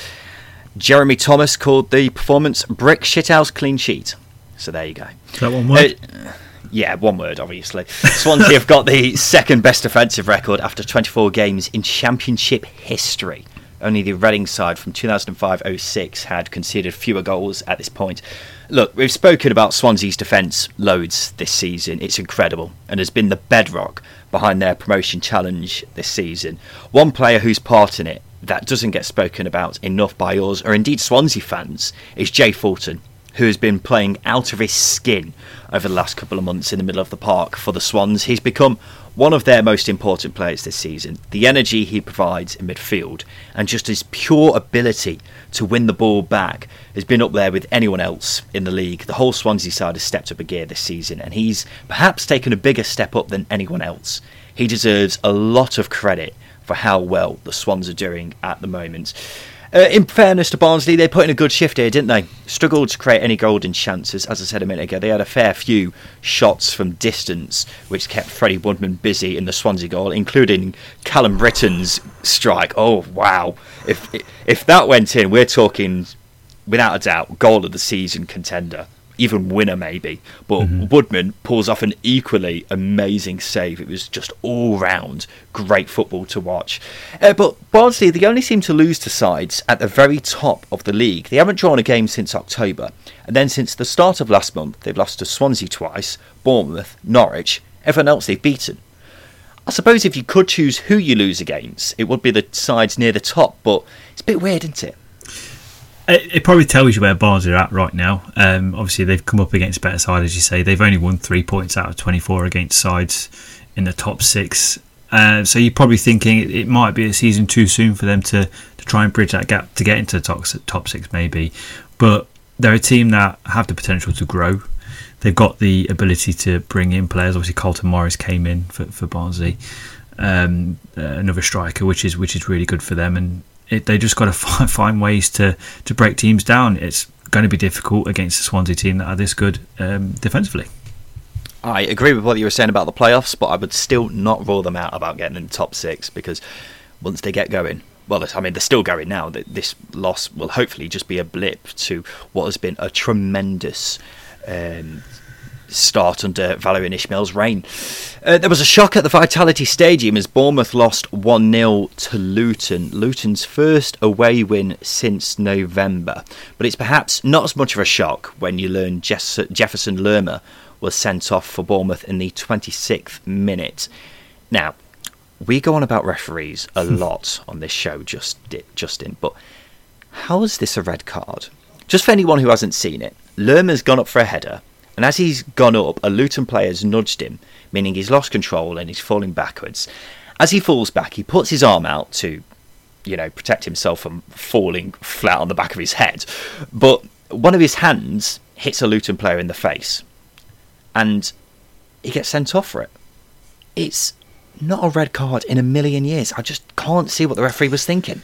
Jeremy Thomas called the performance brick shithouse clean sheet. So there you go. Is that one word? Uh, yeah, one word, obviously. Swansea have got the second best defensive record after 24 games in Championship history. Only the Reading side from 2005 06 had conceded fewer goals at this point. Look, we've spoken about Swansea's defence loads this season. It's incredible and has been the bedrock behind their promotion challenge this season. One player who's part in it that doesn't get spoken about enough by us, or indeed Swansea fans, is Jay Fulton, who has been playing out of his skin over the last couple of months in the middle of the park for the Swans. He's become one of their most important players this season. The energy he provides in midfield and just his pure ability to win the ball back has been up there with anyone else in the league. The whole Swansea side has stepped up a gear this season and he's perhaps taken a bigger step up than anyone else. He deserves a lot of credit for how well the Swans are doing at the moment. Uh, in fairness to Barnsley, they put in a good shift here, didn't they? Struggled to create any golden chances, as I said a minute ago. They had a fair few shots from distance, which kept Freddie Woodman busy in the Swansea goal, including Callum Brittain's strike. Oh wow! If if that went in, we're talking without a doubt goal of the season contender even winner maybe. But mm-hmm. Woodman pulls off an equally amazing save. It was just all round great football to watch. Uh, but Barnsley, they only seem to lose to sides at the very top of the league. They haven't drawn a game since October. And then since the start of last month, they've lost to Swansea twice, Bournemouth, Norwich, everyone else they've beaten. I suppose if you could choose who you lose against, it would be the sides near the top, but it's a bit weird, isn't it? It, it, probably tells you where Bars are at right now. Um, obviously, they've come up against better side, as you say. They've only won three points out of 24 against sides in the top six. Uh, so you're probably thinking it, it, might be a season too soon for them to, to try and bridge that gap to get into the top, top six, maybe. But they're a team that have the potential to grow. They've got the ability to bring in players. Obviously, Carlton Morris came in for, for Barnsley, um, uh, another striker, which is which is really good for them. And it, they just got to find, find ways to to break teams down. It's going to be difficult against the Swansea team that are this good um, defensively. I agree with what you were saying about the playoffs, but I would still not rule them out about getting in the top six because once they get going, well, I mean, they're still going now. This loss will hopefully just be a blip to what has been a tremendous um, start under Valérien Ismaël's reign. Uh, there was a shock at the Vitality Stadium as Bournemouth lost 1 0 to Luton. Luton's first away win since November. But it's perhaps not as much of a shock when you learn Jefferson Lerma was sent off for Bournemouth in the 26th minute. Now, we go on about referees a lot on this show, just Justin, but how is this a red card? Just for anyone who hasn't seen it, Lerma's gone up for a header and as he's gone up, a Luton player's nudged him, meaning he's lost control and he's falling backwards. As he falls back, he puts his arm out to, you know, protect himself from falling flat on the back of his head. But one of his hands hits a Luton player in the face, and he gets sent off for it. It's not a red card in a million years. I just can't see what the referee was thinking.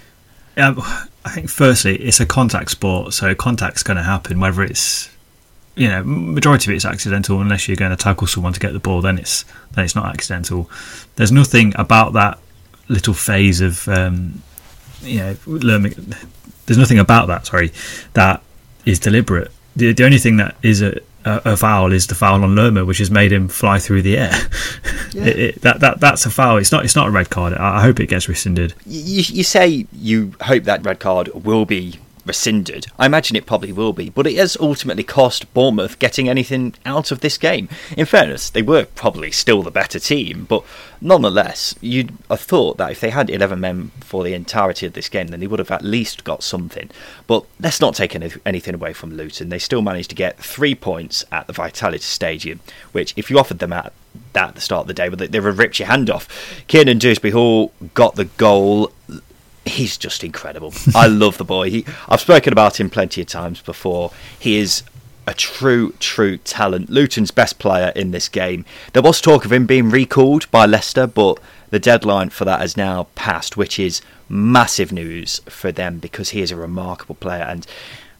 Um, I think firstly, it's a contact sport, so contact's going to happen, whether it's you know, majority of it is accidental unless you're going to tackle someone to get the ball. Then it's then it's not accidental. There's nothing about that little phase of um, you know learning. There's nothing about that. Sorry, that is deliberate. The, the only thing that is a, a, a, foul is the foul on Lerma, which has made him fly through the air. Yeah. it, it, that that that's a foul. It's not it's not a red card. I, I hope it gets rescinded. You, you say you hope that red card will be rescinded. I imagine it probably will be, but it has ultimately cost Bournemouth getting anything out of this game. In fairness, they were probably still the better team, but nonetheless, you'd have thought that if they had 11 men for the entirety of this game, then they would have at least got something. But let's not take any, anything away from Luton. They still managed to get three points at the Vitality Stadium, which, if you offered them at that at the start of the day, they would have ripped your hand off. Kiernan Dewsbury Hall got the goal he's just incredible. I love the boy. He, I've spoken about him plenty of times before. He is a true, true talent. Luton's best player in this game. There was talk of him being recalled by Leicester, but the deadline for that has now passed, which is massive news for them because he is a remarkable player. And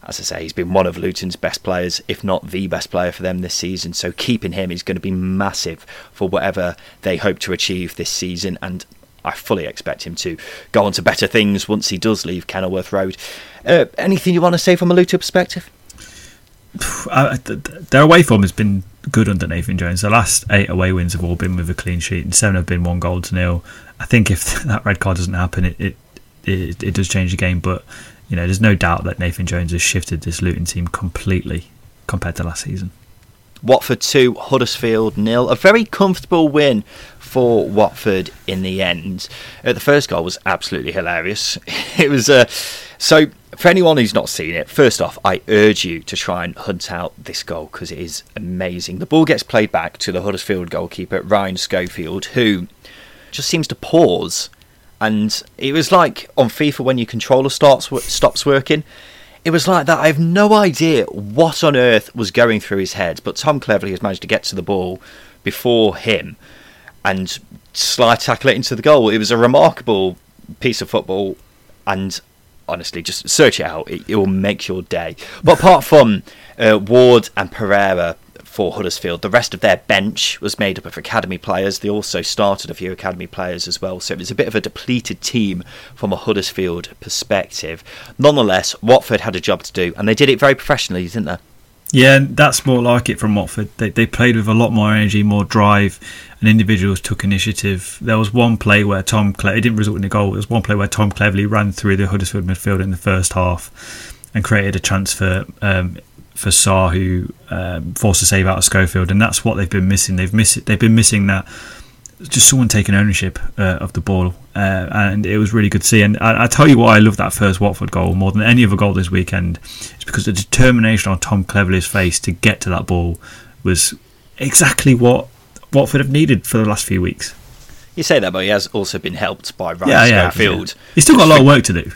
as I say, he's been one of Luton's best players, if not the best player for them this season. So keeping him is going to be massive for whatever they hope to achieve this season. And I fully expect him to go on to better things once he does leave Kenilworth Road. Uh, anything you want to say from a Luton perspective? Uh, their away form has been good under Nathan Jones. The last eight away wins have all been with a clean sheet, and seven have been one goal to nil. I think if that red card doesn't happen, it it, it, it does change the game. But you know, there's no doubt that Nathan Jones has shifted this Luton team completely compared to last season. Watford 2, Huddersfield nil. A very comfortable win for Watford in the end. Uh, the first goal was absolutely hilarious. It was uh, so for anyone who's not seen it. First off, I urge you to try and hunt out this goal because it is amazing. The ball gets played back to the Huddersfield goalkeeper Ryan Schofield, who just seems to pause, and it was like on FIFA when your controller starts stops working. It was like that. I have no idea what on earth was going through his head, but Tom Cleverley has managed to get to the ball before him and slide tackle it into the goal. It was a remarkable piece of football, and honestly, just search it out. It, it will make your day. But apart from uh, Ward and Pereira for Huddersfield, the rest of their bench was made up of academy players. They also started a few academy players as well, so it was a bit of a depleted team from a Huddersfield perspective. Nonetheless, Watford had a job to do, and they did it very professionally, didn't they? Yeah, that's more like it from Watford. They, they played with a lot more energy, more drive, and individuals took initiative. There was one play where Tom Cle- it didn't result in a goal. There was one play where Tom Cleverley ran through the Huddersfield midfield in the first half and created a chance for um, for Sarr, who um, forced a save out of Schofield, and that's what they've been missing. They've missed they've been missing that just someone taking ownership uh, of the ball, uh, and it was really good to see. And I, I, tell you why I love that first Watford goal more than any other goal this weekend. It's because the determination on Tom Cleverley's face to get to that ball was exactly what Watford have needed for the last few weeks. You say that, but he has also been helped by Ryan yeah, yeah, Schofield. Yeah. He's still got a lot of work to do.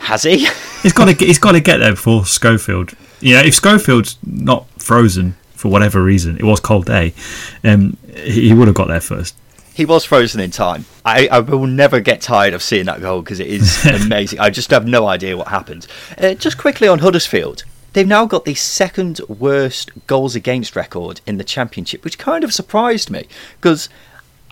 Has he? he's got to he's got to get there before Schofield. You know, if Schofield's not frozen for whatever reason, it was cold day, um, he, he would have got there first he was frozen in time. I, I will never get tired of seeing that goal because it is amazing. I just have no idea what happened. Uh, just quickly on Huddersfield, they've now got the second worst goals against record in the Championship, which kind of surprised me because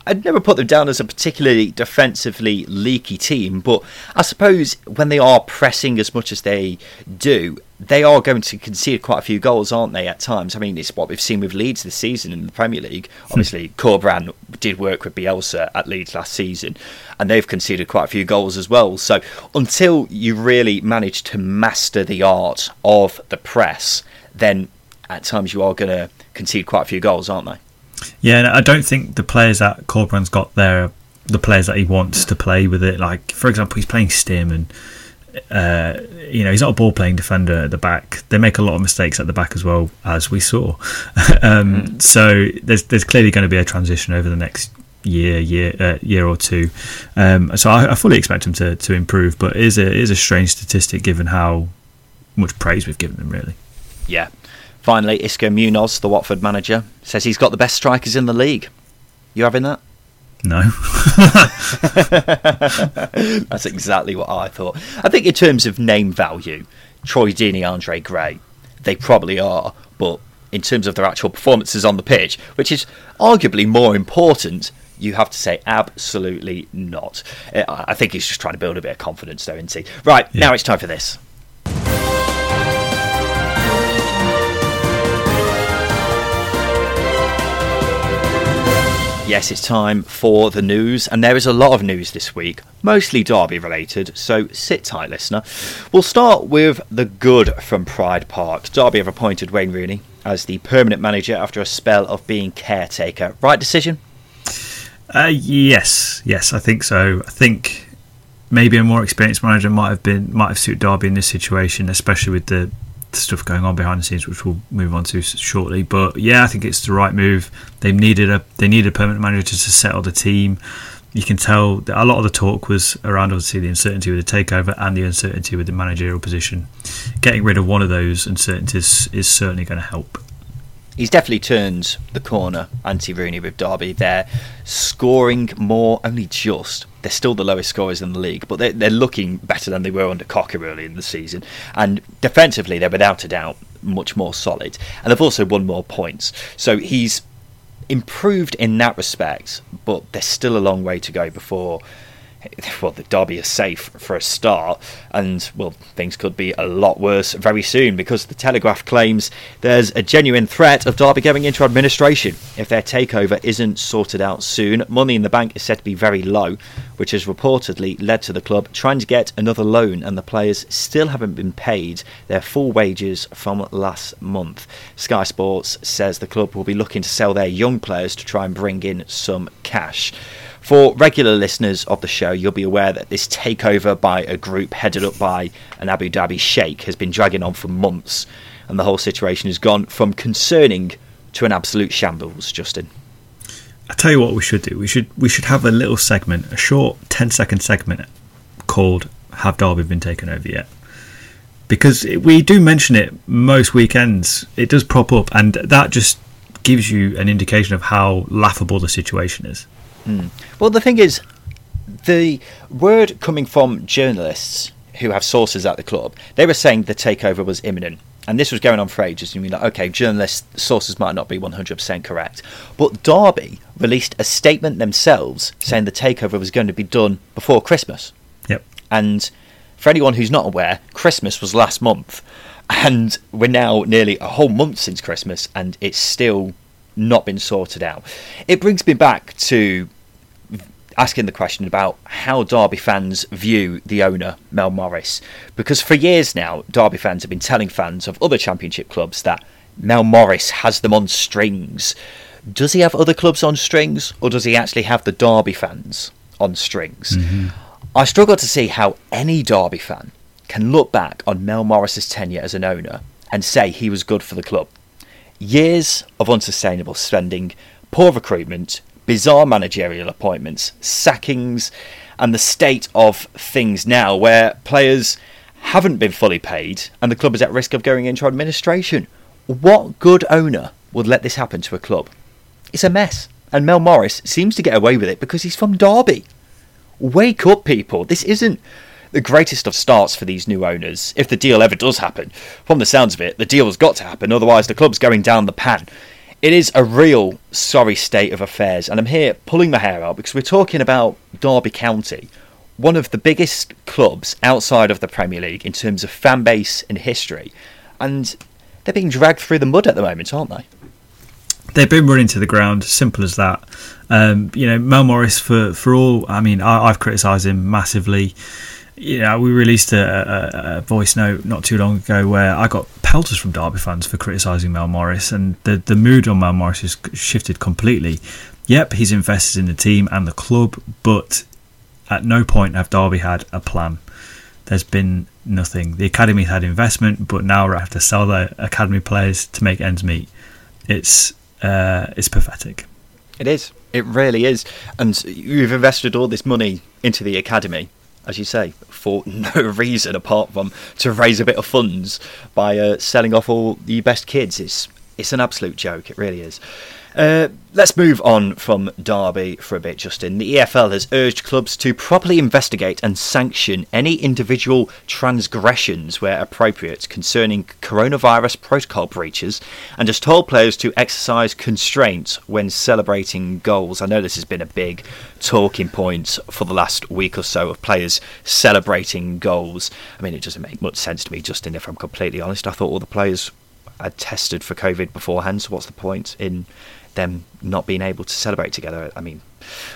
I'd never put them down as a particularly defensively leaky team, but I suppose when they are pressing as much as they do, they are going to concede quite a few goals, aren't they, at times? I mean, it's what we've seen with Leeds this season in the Premier League. Hmm. Obviously, Corberan did work with Bielsa at Leeds last season, and they've conceded quite a few goals as well. So until you really manage to master the art of the press, then at times you are going to concede quite a few goals, aren't they? Yeah, and I don't think the players that Corberan's got there, the players that he wants to play with it. Like, for example, he's playing Stim, and uh, you know he's not a ball playing defender at the back. They make a lot of mistakes at the back as well, as we saw. um, mm. So there's there's clearly going to be a transition over the next year, year, uh, year or two. Um, so I, I, fully expect him to to improve, but it is a it is a strange statistic given how much praise we've given him, really. Yeah, Finally, Xisco Munoz, the Watford manager, says he's got the best strikers in the league. You having that? No. That's exactly what I thought. I think in terms of name value, Troy Deeney, Andre Gray, they probably are, but in terms of their actual performances on the pitch, which is arguably more important, you have to say absolutely not. Uh, I think he's just trying to build a bit of confidence, though, isn't he? Right, yeah. now it's time for this. Yes, it's time for the news, and there is a lot of news this week, mostly Derby related, so sit tight, listener. We'll start with the good from Pride Park. Derby have appointed Wayne Rooney as the permanent manager after a spell of being caretaker. Right decision? Uh, yes, yes, I think so. I think maybe a more experienced manager might have been might have suited Derby in this situation, especially with the stuff going on behind the scenes, which we'll move on to shortly. But yeah, I think it's the right move. They needed a they needed a permanent manager to, settle the team. You can tell that a lot of the talk was around obviously the uncertainty with the takeover and the uncertainty with the managerial position. Getting rid of one of those uncertainties is certainly going to help he's definitely turned the corner, anti Rooney with Derby. They're scoring more, only just. They're still the lowest scorers in the league, but they're, they're looking better than they were under Cocu early in the season. And defensively, they're without a doubt much more solid. And they've also won more points. So he's improved in that respect, but there's still a long way to go before well, the Derby is safe for a start, and well, things could be a lot worse very soon because the Telegraph claims there's a genuine threat of Derby going into administration if their takeover isn't sorted out soon. Money in the bank is said to be very low, which has reportedly led to the club trying to get another loan, and the players still haven't been paid their full wages from last month. Sky Sports says the club will be looking to sell their young players to try and bring in some cash. For regular listeners of the show, you'll be aware that this takeover by a group headed up by an Abu Dhabi sheikh has been dragging on for months, and the whole situation has gone from concerning to an absolute shambles. Justin. I tell you what, we should do. We should we should have a little segment, a short 10 second segment called "Have Derby been taken over yet?" Because we do mention it most weekends. It does prop up, and that just gives you an indication of how laughable the situation is. Mm. Well, the thing is, the word coming from journalists who have sources at the club, they were saying the takeover was imminent. And this was going on for ages. You mean like, okay, journalists sources might not be 100% correct, but Derby released a statement themselves saying the takeover was going to be done before Christmas. Yep. And for anyone who's not aware, Christmas was last month, and we're now nearly a whole month since Christmas, and it's still not been sorted out. It brings me back to asking the question about how Derby fans view the owner, Mel Morris. Because for years now, Derby fans have been telling fans of other Championship clubs that Mel Morris has them on strings. Does he have other clubs on strings, or does he actually have the Derby fans on strings? Mm-hmm. I struggle to see how any Derby fan can look back on Mel Morris's tenure as an owner and say he was good for the club. Years of unsustainable spending, poor recruitment, bizarre managerial appointments, sackings, and the state of things now where players haven't been fully paid and the club is at risk of going into administration. What good owner would let this happen to a club? It's a mess. And Mel Morris seems to get away with it because he's from Derby. Wake up, people. This isn't the greatest of starts for these new owners, if the deal ever does happen. From the sounds of it, the deal has got to happen, otherwise, the club's going down the pan. It is a real sorry state of affairs, and I'm here pulling my hair out because we're talking about Derby County, one of the biggest clubs outside of the Premier League in terms of fan base and history, and they're being dragged through the mud at the moment, aren't they? They've been running to the ground, simple as that. Um, you know, Mel Morris, for, for all, I mean, I, I've criticised him massively you know, we released a, a, a, voice note not too long ago where I got pelters from Derby fans for criticising Mel Morris, and the the mood on Mel Morris has shifted completely. Yep, he's invested in the team and the club, but at no point have Derby had a plan. There's been nothing. The academy had investment, but now we have to sell their academy players to make ends meet. It's uh, it's pathetic. It is. It really is. And you've invested all this money into the academy as you say, for no reason apart from to raise a bit of funds by uh, selling off all the best kids. It's it's an absolute joke. It really is. Uh, let's move on from Derby for a bit, Justin. The EFL has urged clubs to properly investigate and sanction any individual transgressions where appropriate concerning coronavirus protocol breaches and has told players to exercise constraint when celebrating goals. I know this has been a big talking point for the last week or so of players celebrating goals. I mean, it doesn't make much sense to me, Justin, if I'm completely honest. I thought all the players had tested for COVID beforehand, so what's the point in them not being able to celebrate together. I mean,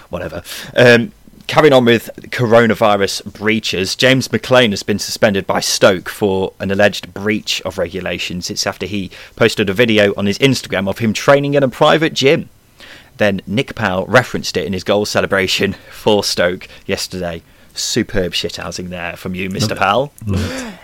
whatever. Um, carrying on with coronavirus breaches, James McLean has been suspended by Stoke for an alleged breach of regulations. It's after he posted a video on his Instagram of him training in a private gym. Then Nick Powell referenced it in his goal celebration for Stoke yesterday superb shithousing there from you, Mr. Pal.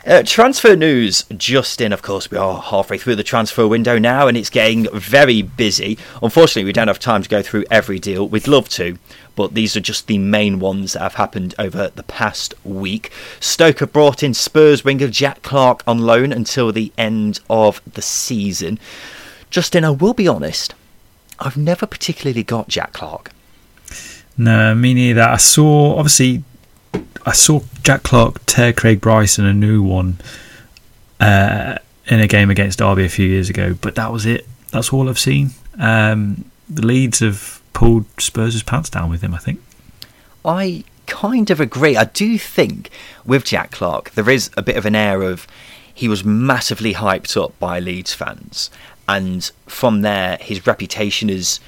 Uh, transfer news Justin. of course, we are halfway through the transfer window now and it's getting very busy. Unfortunately, we don't have time to go through every deal. We'd love to, but these are just the main ones that have happened over the past week. Stoke have brought in Spurs winger Jack Clarke on loan until the end of the season. Justin, I will be honest, I've never particularly got Jack Clarke. No, me neither. I saw obviously I saw Jack Clarke tear Craig Bryson a new one uh, in a game against Derby a few years ago, but that was it. That's all I've seen. Um, the Leeds have pulled Spurs' pants down with him, I think. I kind of agree. I do think with Jack Clarke, there is a bit of an air of he was massively hyped up by Leeds fans, and from there, his reputation has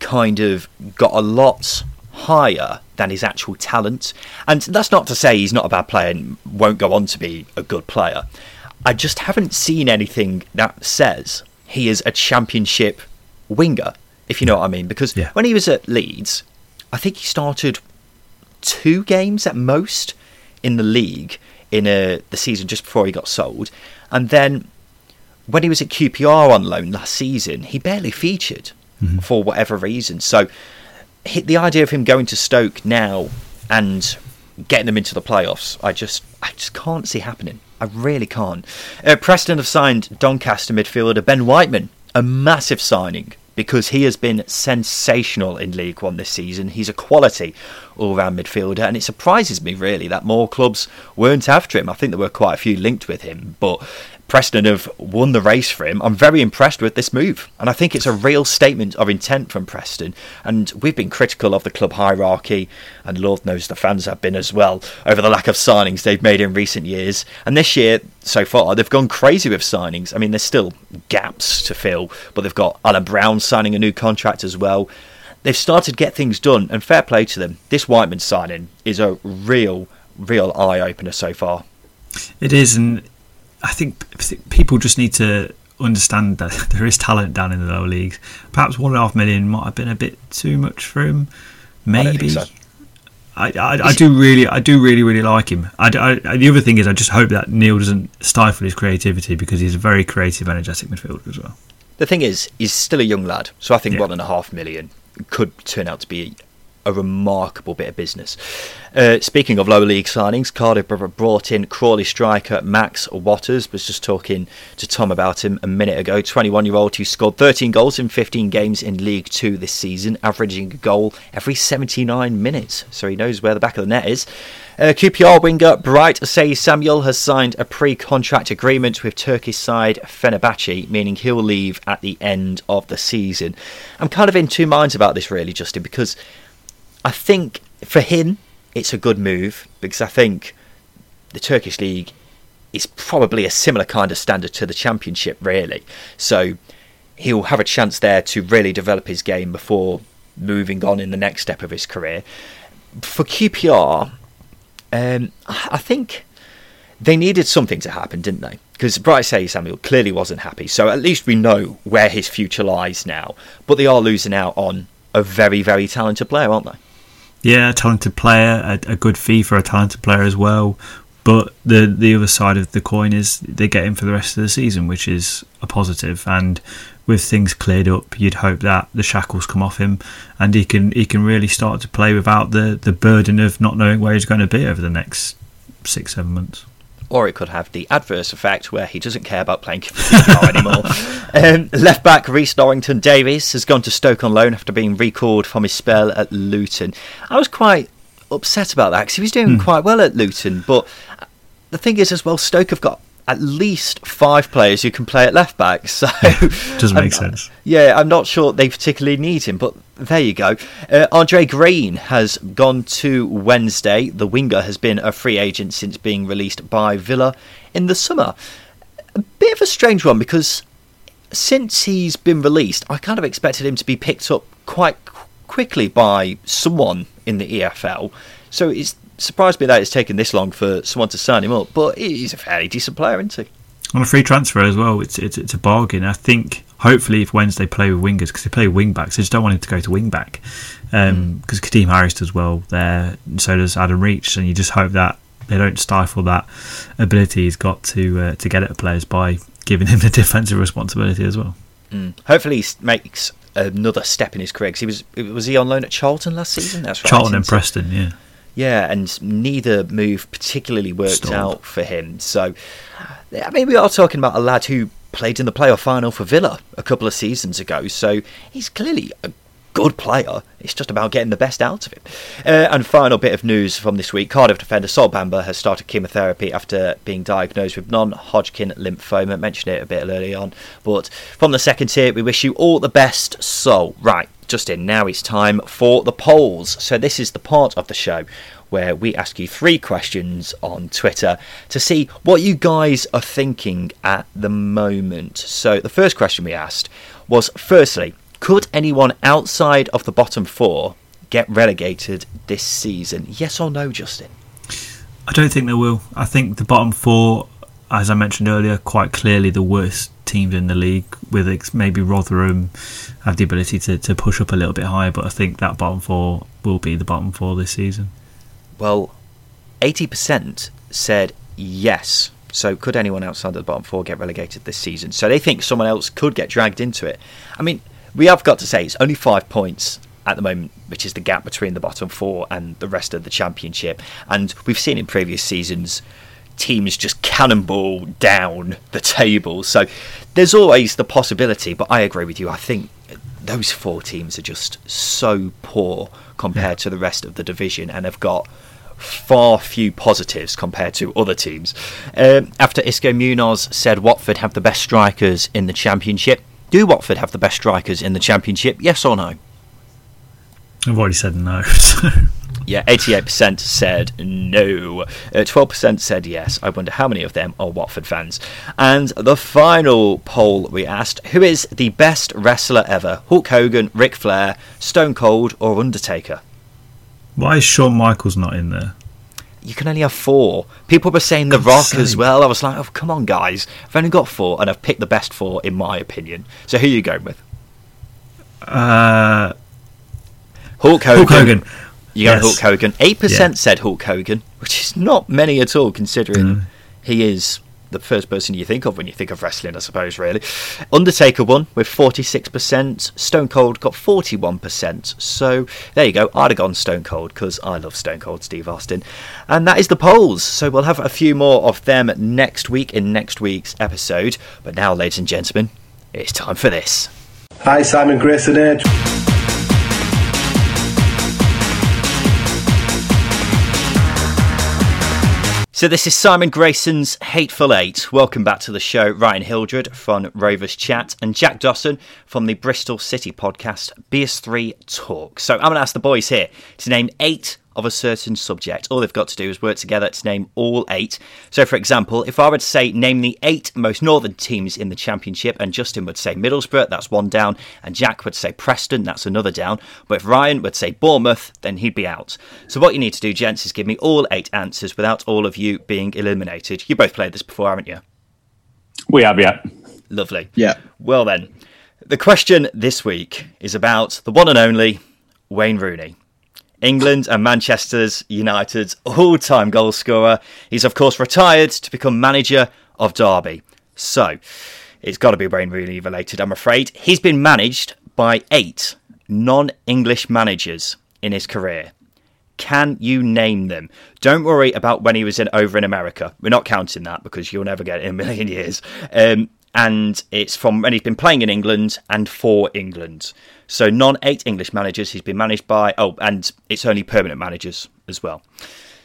kind of got a lot higher than his actual talent. And that's not to say he's not a bad player and won't go on to be a good player. I just haven't seen anything that says he is a championship winger, if you know what I mean. Because yeah. when he was at Leeds, I think he started two games at most in the league in a, uh, the season just before he got sold. And then when he was at QPR on loan last season, he barely featured mm-hmm. for whatever reason. So the idea of him going to Stoke now and getting them into the playoffs, I just I just can't see happening. I really can't. Uh, Preston have signed Doncaster midfielder Ben Whiteman, a massive signing because he has been sensational in League One this season. He's a quality all-round midfielder, and it surprises me really that more clubs weren't after him. I think there were quite a few linked with him, but Preston have won the race for him. I'm very impressed with this move, and I think it's a real statement of intent from Preston. And we've been critical of the club hierarchy, and Lord knows the fans have been as well, over the lack of signings they've made in recent years. And this year, so far, they've gone crazy with signings. I mean, there's still gaps to fill, but they've got Alan Brown signing a new contract as well. They've started to get things done, and fair play to them. This Whiteman signing is a real, real eye opener so far. It is, and I think people just need to understand that there is talent down in the lower leagues. Perhaps one and a half million might have been a bit too much for him. Maybe. I. I, I, I, do really, I do really, really like him. I, the other thing is, I just hope that Neil doesn't stifle his creativity because he's a very creative, energetic midfielder as well. The thing is, he's still a young lad, so I think yeah. one and a half million could turn out to be a remarkable bit of business. Uh, speaking of lower league signings, Cardiff brought in Crawley striker Max Watters. Was just talking to Tom about him a minute ago. 21 year old who scored 13 goals in 15 games in League Two this season, averaging a goal every 79 minutes. So he knows where the back of the net is. Uh, QPR winger Bright Osayi-Samuel has signed a pre-contract agreement with Turkish side Fenerbahce, meaning he'll leave at the end of the season. I'm kind of in two minds about this, really, Justin, because I think for him it's a good move because I think the Turkish league is probably a similar kind of standard to the Championship, really. So he'll have a chance there to really develop his game before moving on in the next step of his career. For QPR, um, I think they needed something to happen, didn't they? Because Bright Osayi-Samuel clearly wasn't happy. So at least we know where his future lies now. But they are losing out on a very, very talented player, aren't they? Yeah, a talented player, a, a good fee for a talented player as well. But the the other side of the coin is they get him for the rest of the season, which is a positive. And with things cleared up, you'd hope that the shackles come off him and he can he can really start to play without the, the burden of not knowing where he's going to be over the next six seven months. Or it could have the adverse effect where he doesn't care about playing football anymore. um, left back Rhys Norrington Davies has gone to Stoke on loan after being recalled from his spell at Luton. I was quite upset about that because he was doing mm. quite well at Luton, but the thing is as well, Stoke have got at least five players who can play at left back. So doesn't make sense. Yeah, I'm not sure they particularly need him, but there you go. Uh, Andre Green has gone to Wednesday. The winger has been a free agent since being released by Villa in the summer. A bit of a strange one because since he's been released, I kind of expected him to be picked up quite quickly by someone in the EFL. So it's surprised me that it's taken this long for someone to sign him up, but he's a fairly decent player, isn't he? On a free transfer as well, it's it's, it's a bargain. I think hopefully if Wednesday play with wingers because they play wing backs, they just don't want him to go to wing back because um, mm. Kadeem Harris does well there, and so does Adam Reach, and you just hope that they don't stifle that ability he's got to uh, to get at players by giving him the defensive responsibility as well. Mm. Hopefully, he makes another step in his career because he was was he on loan at Charlton last season? That's right. Charlton and Preston, yeah. Yeah, and neither move particularly worked out for him. So, I mean, we are talking about a lad who played in the playoff final for Villa a couple of seasons ago. So he's clearly a good player. It's just about getting the best out of him. Uh, and final bit of news from this week: Cardiff defender Sol Bamba has started chemotherapy after being diagnosed with non-Hodgkin lymphoma. I mentioned it a bit earlier on, but from the second tier, we wish you all the best. So, right, Justin, now it's time for the polls. So, this is the part of the show where we ask you three questions on Twitter to see what you guys are thinking at the moment. So, the first question we asked was firstly, could anyone outside of the bottom four get relegated this season? Yes or no, Justin? I don't think they will. I think the bottom four, as I mentioned earlier, quite clearly the worst teams in the league, with maybe Rotherham have the ability to, to push up a little bit higher, but I think that bottom four will be the bottom four this season. Well, 80% said yes. So, could anyone outside the bottom four get relegated this season? So, they think someone else could get dragged into it. I mean, we have got to say it's only five points at the moment, which is the gap between the bottom four and the rest of the championship. And we've seen in previous seasons teams just cannonball down the table. So there's always the possibility, but I agree with you. I think those four teams are just so poor compared to the rest of the division and have got far few positives compared to other teams. Um, after Xisco Munoz said Watford have the best strikers in the championship, do Watford have the best strikers in the championship? Yes or no? I've already said no. Yeah, 88% said no. Uh, 12% said yes. I wonder how many of them are Watford fans. And the final poll we asked who is the best wrestler ever? Hulk Hogan, Ric Flair, Stone Cold, or Undertaker? Why is Shawn Michaels not in there? You can only have four. People were saying The Rock as well. I was like, oh, come on, guys. I've only got four, and I've picked the best four, in my opinion. So who are you going with? Uh, Hulk Hogan. Hulk Hogan. You got yes. Hulk Hogan. Eight percent yeah. said Hulk Hogan, which is not many at all, considering mm. he is the first person you think of when you think of wrestling, I suppose, really. Undertaker won with 46%, Stone Cold got 41%. So there you go, I'd have gone Stone Cold because I love Stone Cold Steve Austin. And that is the polls. So we'll have a few more of them next week in next week's episode. But now, ladies and gentlemen, it's time for this. Hi, Simon Grayson here. So this is Simon Grayson's Hateful Eight. Welcome back to the show. Ryan Hildred from Rovers Chat and Jack Dawson from the Bristol City podcast BS3 Talk. So I'm going to ask the boys here to name eight of a certain subject. All they've got to do is work together to name all eight. So, for example, if I were to say name the eight most northern teams in the championship, and Justin would say Middlesbrough, that's one down, and Jack would say Preston, that's another down. But if Ryan would say Bournemouth, then he'd be out. So, what you need to do, gents, is give me all eight answers without all of you being eliminated. You both played this before, haven't you? We have, yeah. Lovely. Yeah. Well, then, the question this week is about the one and only Wayne Rooney. England and Manchester's United's all time goal scorer. He's, of course, retired to become manager of Derby. So, it's got to be Wayne Rooney related, I'm afraid. He's been managed by eight non English managers in his career. Can you name them? Don't worry about when he was in over in America. We're not counting that because you'll never get it in a million years. Um, and it's from when he's been playing in England and for England. So non eight English managers he's been managed by. Oh, and it's only permanent managers as well.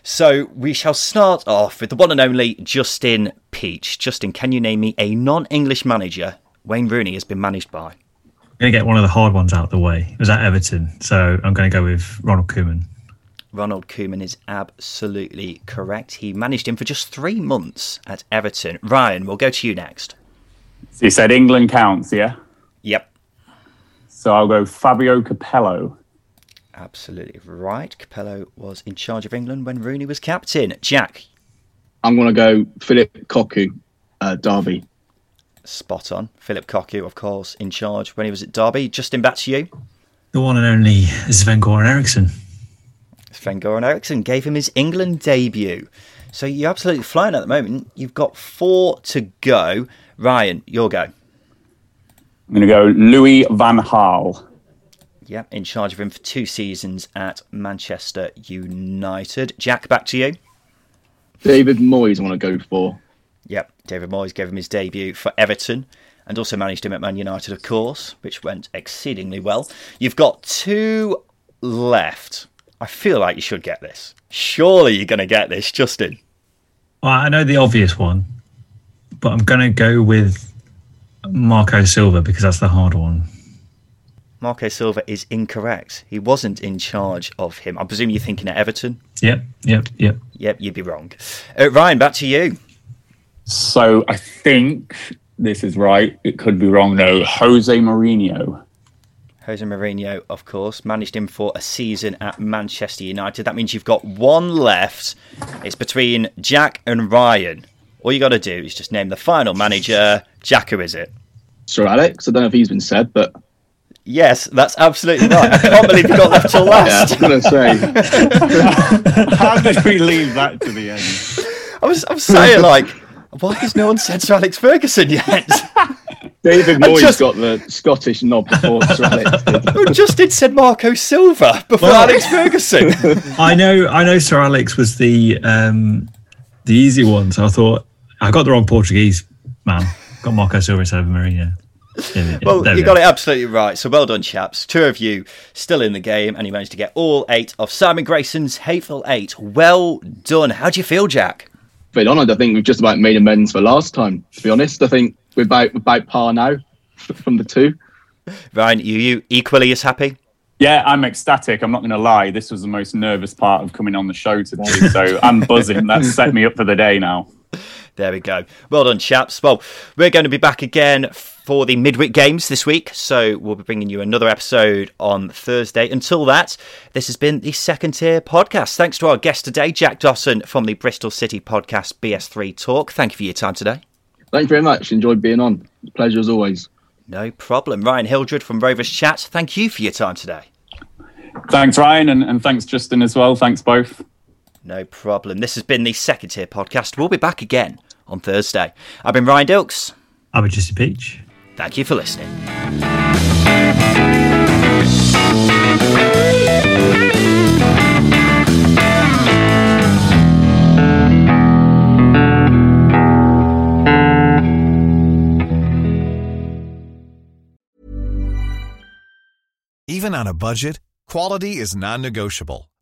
So we shall start off with the one and only Justin Peach. Justin, can you name me a non English manager Wayne Rooney has been managed by? I'm going to get one of the hard ones out of the way. It was at Everton, so I'm going to go with Ronald Koeman. Ronald Koeman is absolutely correct. He managed him for just three months at Everton. Ryan, we'll go to you next. So you said England counts, yeah? Yep. So I'll go Fabio Capello. Absolutely right. Capello was in charge of England when Rooney was captain. Jack. I'm going to go Phillip Cocu, uh, Derby. Spot on. Phillip Cocu, of course, in charge when he was at Derby. Justin, back to you. The one and only Sven Goran Eriksson. Sven Goran Eriksson gave him his England debut. So you're absolutely flying at the moment. You've got four to go. Ryan, your go. I'm going to go Louis Van Gaal. Yep, in charge of him for two seasons at Manchester United. Jack, back to you. David Moyes, I want to go for. Yep, David Moyes gave him his debut for Everton and also managed him at Man United, of course, which went exceedingly well. You've got two left. I feel like you should get this. Surely you're going to get this, Justin. Well, I know the obvious one, but I'm going to go with Marco Silva because that's the hard one. Marco Silva is incorrect. He wasn't in charge of him. I presume you're thinking at Everton. Yep, yep, yep. Yep, you'd be wrong. Uh, Ryan, back to you. So I think this is right. It could be wrong though. Jose Mourinho. Jose Mourinho, of course, managed him for a season at Manchester United. That means you've got one left. It's between Jack and Ryan. All you got to do is just name the final manager. Jack, who is it? Sir Alex. I don't know if he's been said, but Yes, that's absolutely right. I can't believe you got left till yeah, I last. was going to say. How did we leave that to the end? I was, I was saying like, why has no one said Sir Alex Ferguson yet? David I Moyes just- got the Scottish nod before Sir Alex did. Who just did said Marco Silva before Well- Alex Ferguson? I know, I know. Sir Alex was the um, the easy one, so I thought I got the wrong Portuguese man. Got Marco Silva instead of Mourinho. Yeah, yeah, Well, there we you go. got it absolutely right. So well done, chaps. Two of you still in the game, and you managed to get all eight of Simon Grayson's Hateful Eight. Well done. How do you feel, Jack? But honoured, I think we've just about made amends for last time. To be honest, I think we're about, about par now from the two. Ryan, you you equally as happy? Yeah, I'm ecstatic. I'm not going to lie. This was the most nervous part of coming on the show today. So I'm buzzing. That's set me up for the day now. There we go. Well done, chaps. Well, we're going to be back again for the midweek games this week, so we'll be bringing you another episode on Thursday. Until that, this has been the Second Tier Podcast. Thanks to our guest today, Jack Dawson from the Bristol City Podcast BS3 Talk. Thank you for your time today. Thank you very much. Enjoyed being on. Pleasure as always. No problem. Ryan Hildred from Rovers Chat, thank you for your time today. Thanks, Ryan, and, and thanks, Justin, as well. Thanks, both. No problem. This has been the Second Tier Podcast. We'll be back again on Thursday. I've been Ryan Dilks. I'm Jesse Peach. Thank you for listening. Even on a budget, quality is non-negotiable.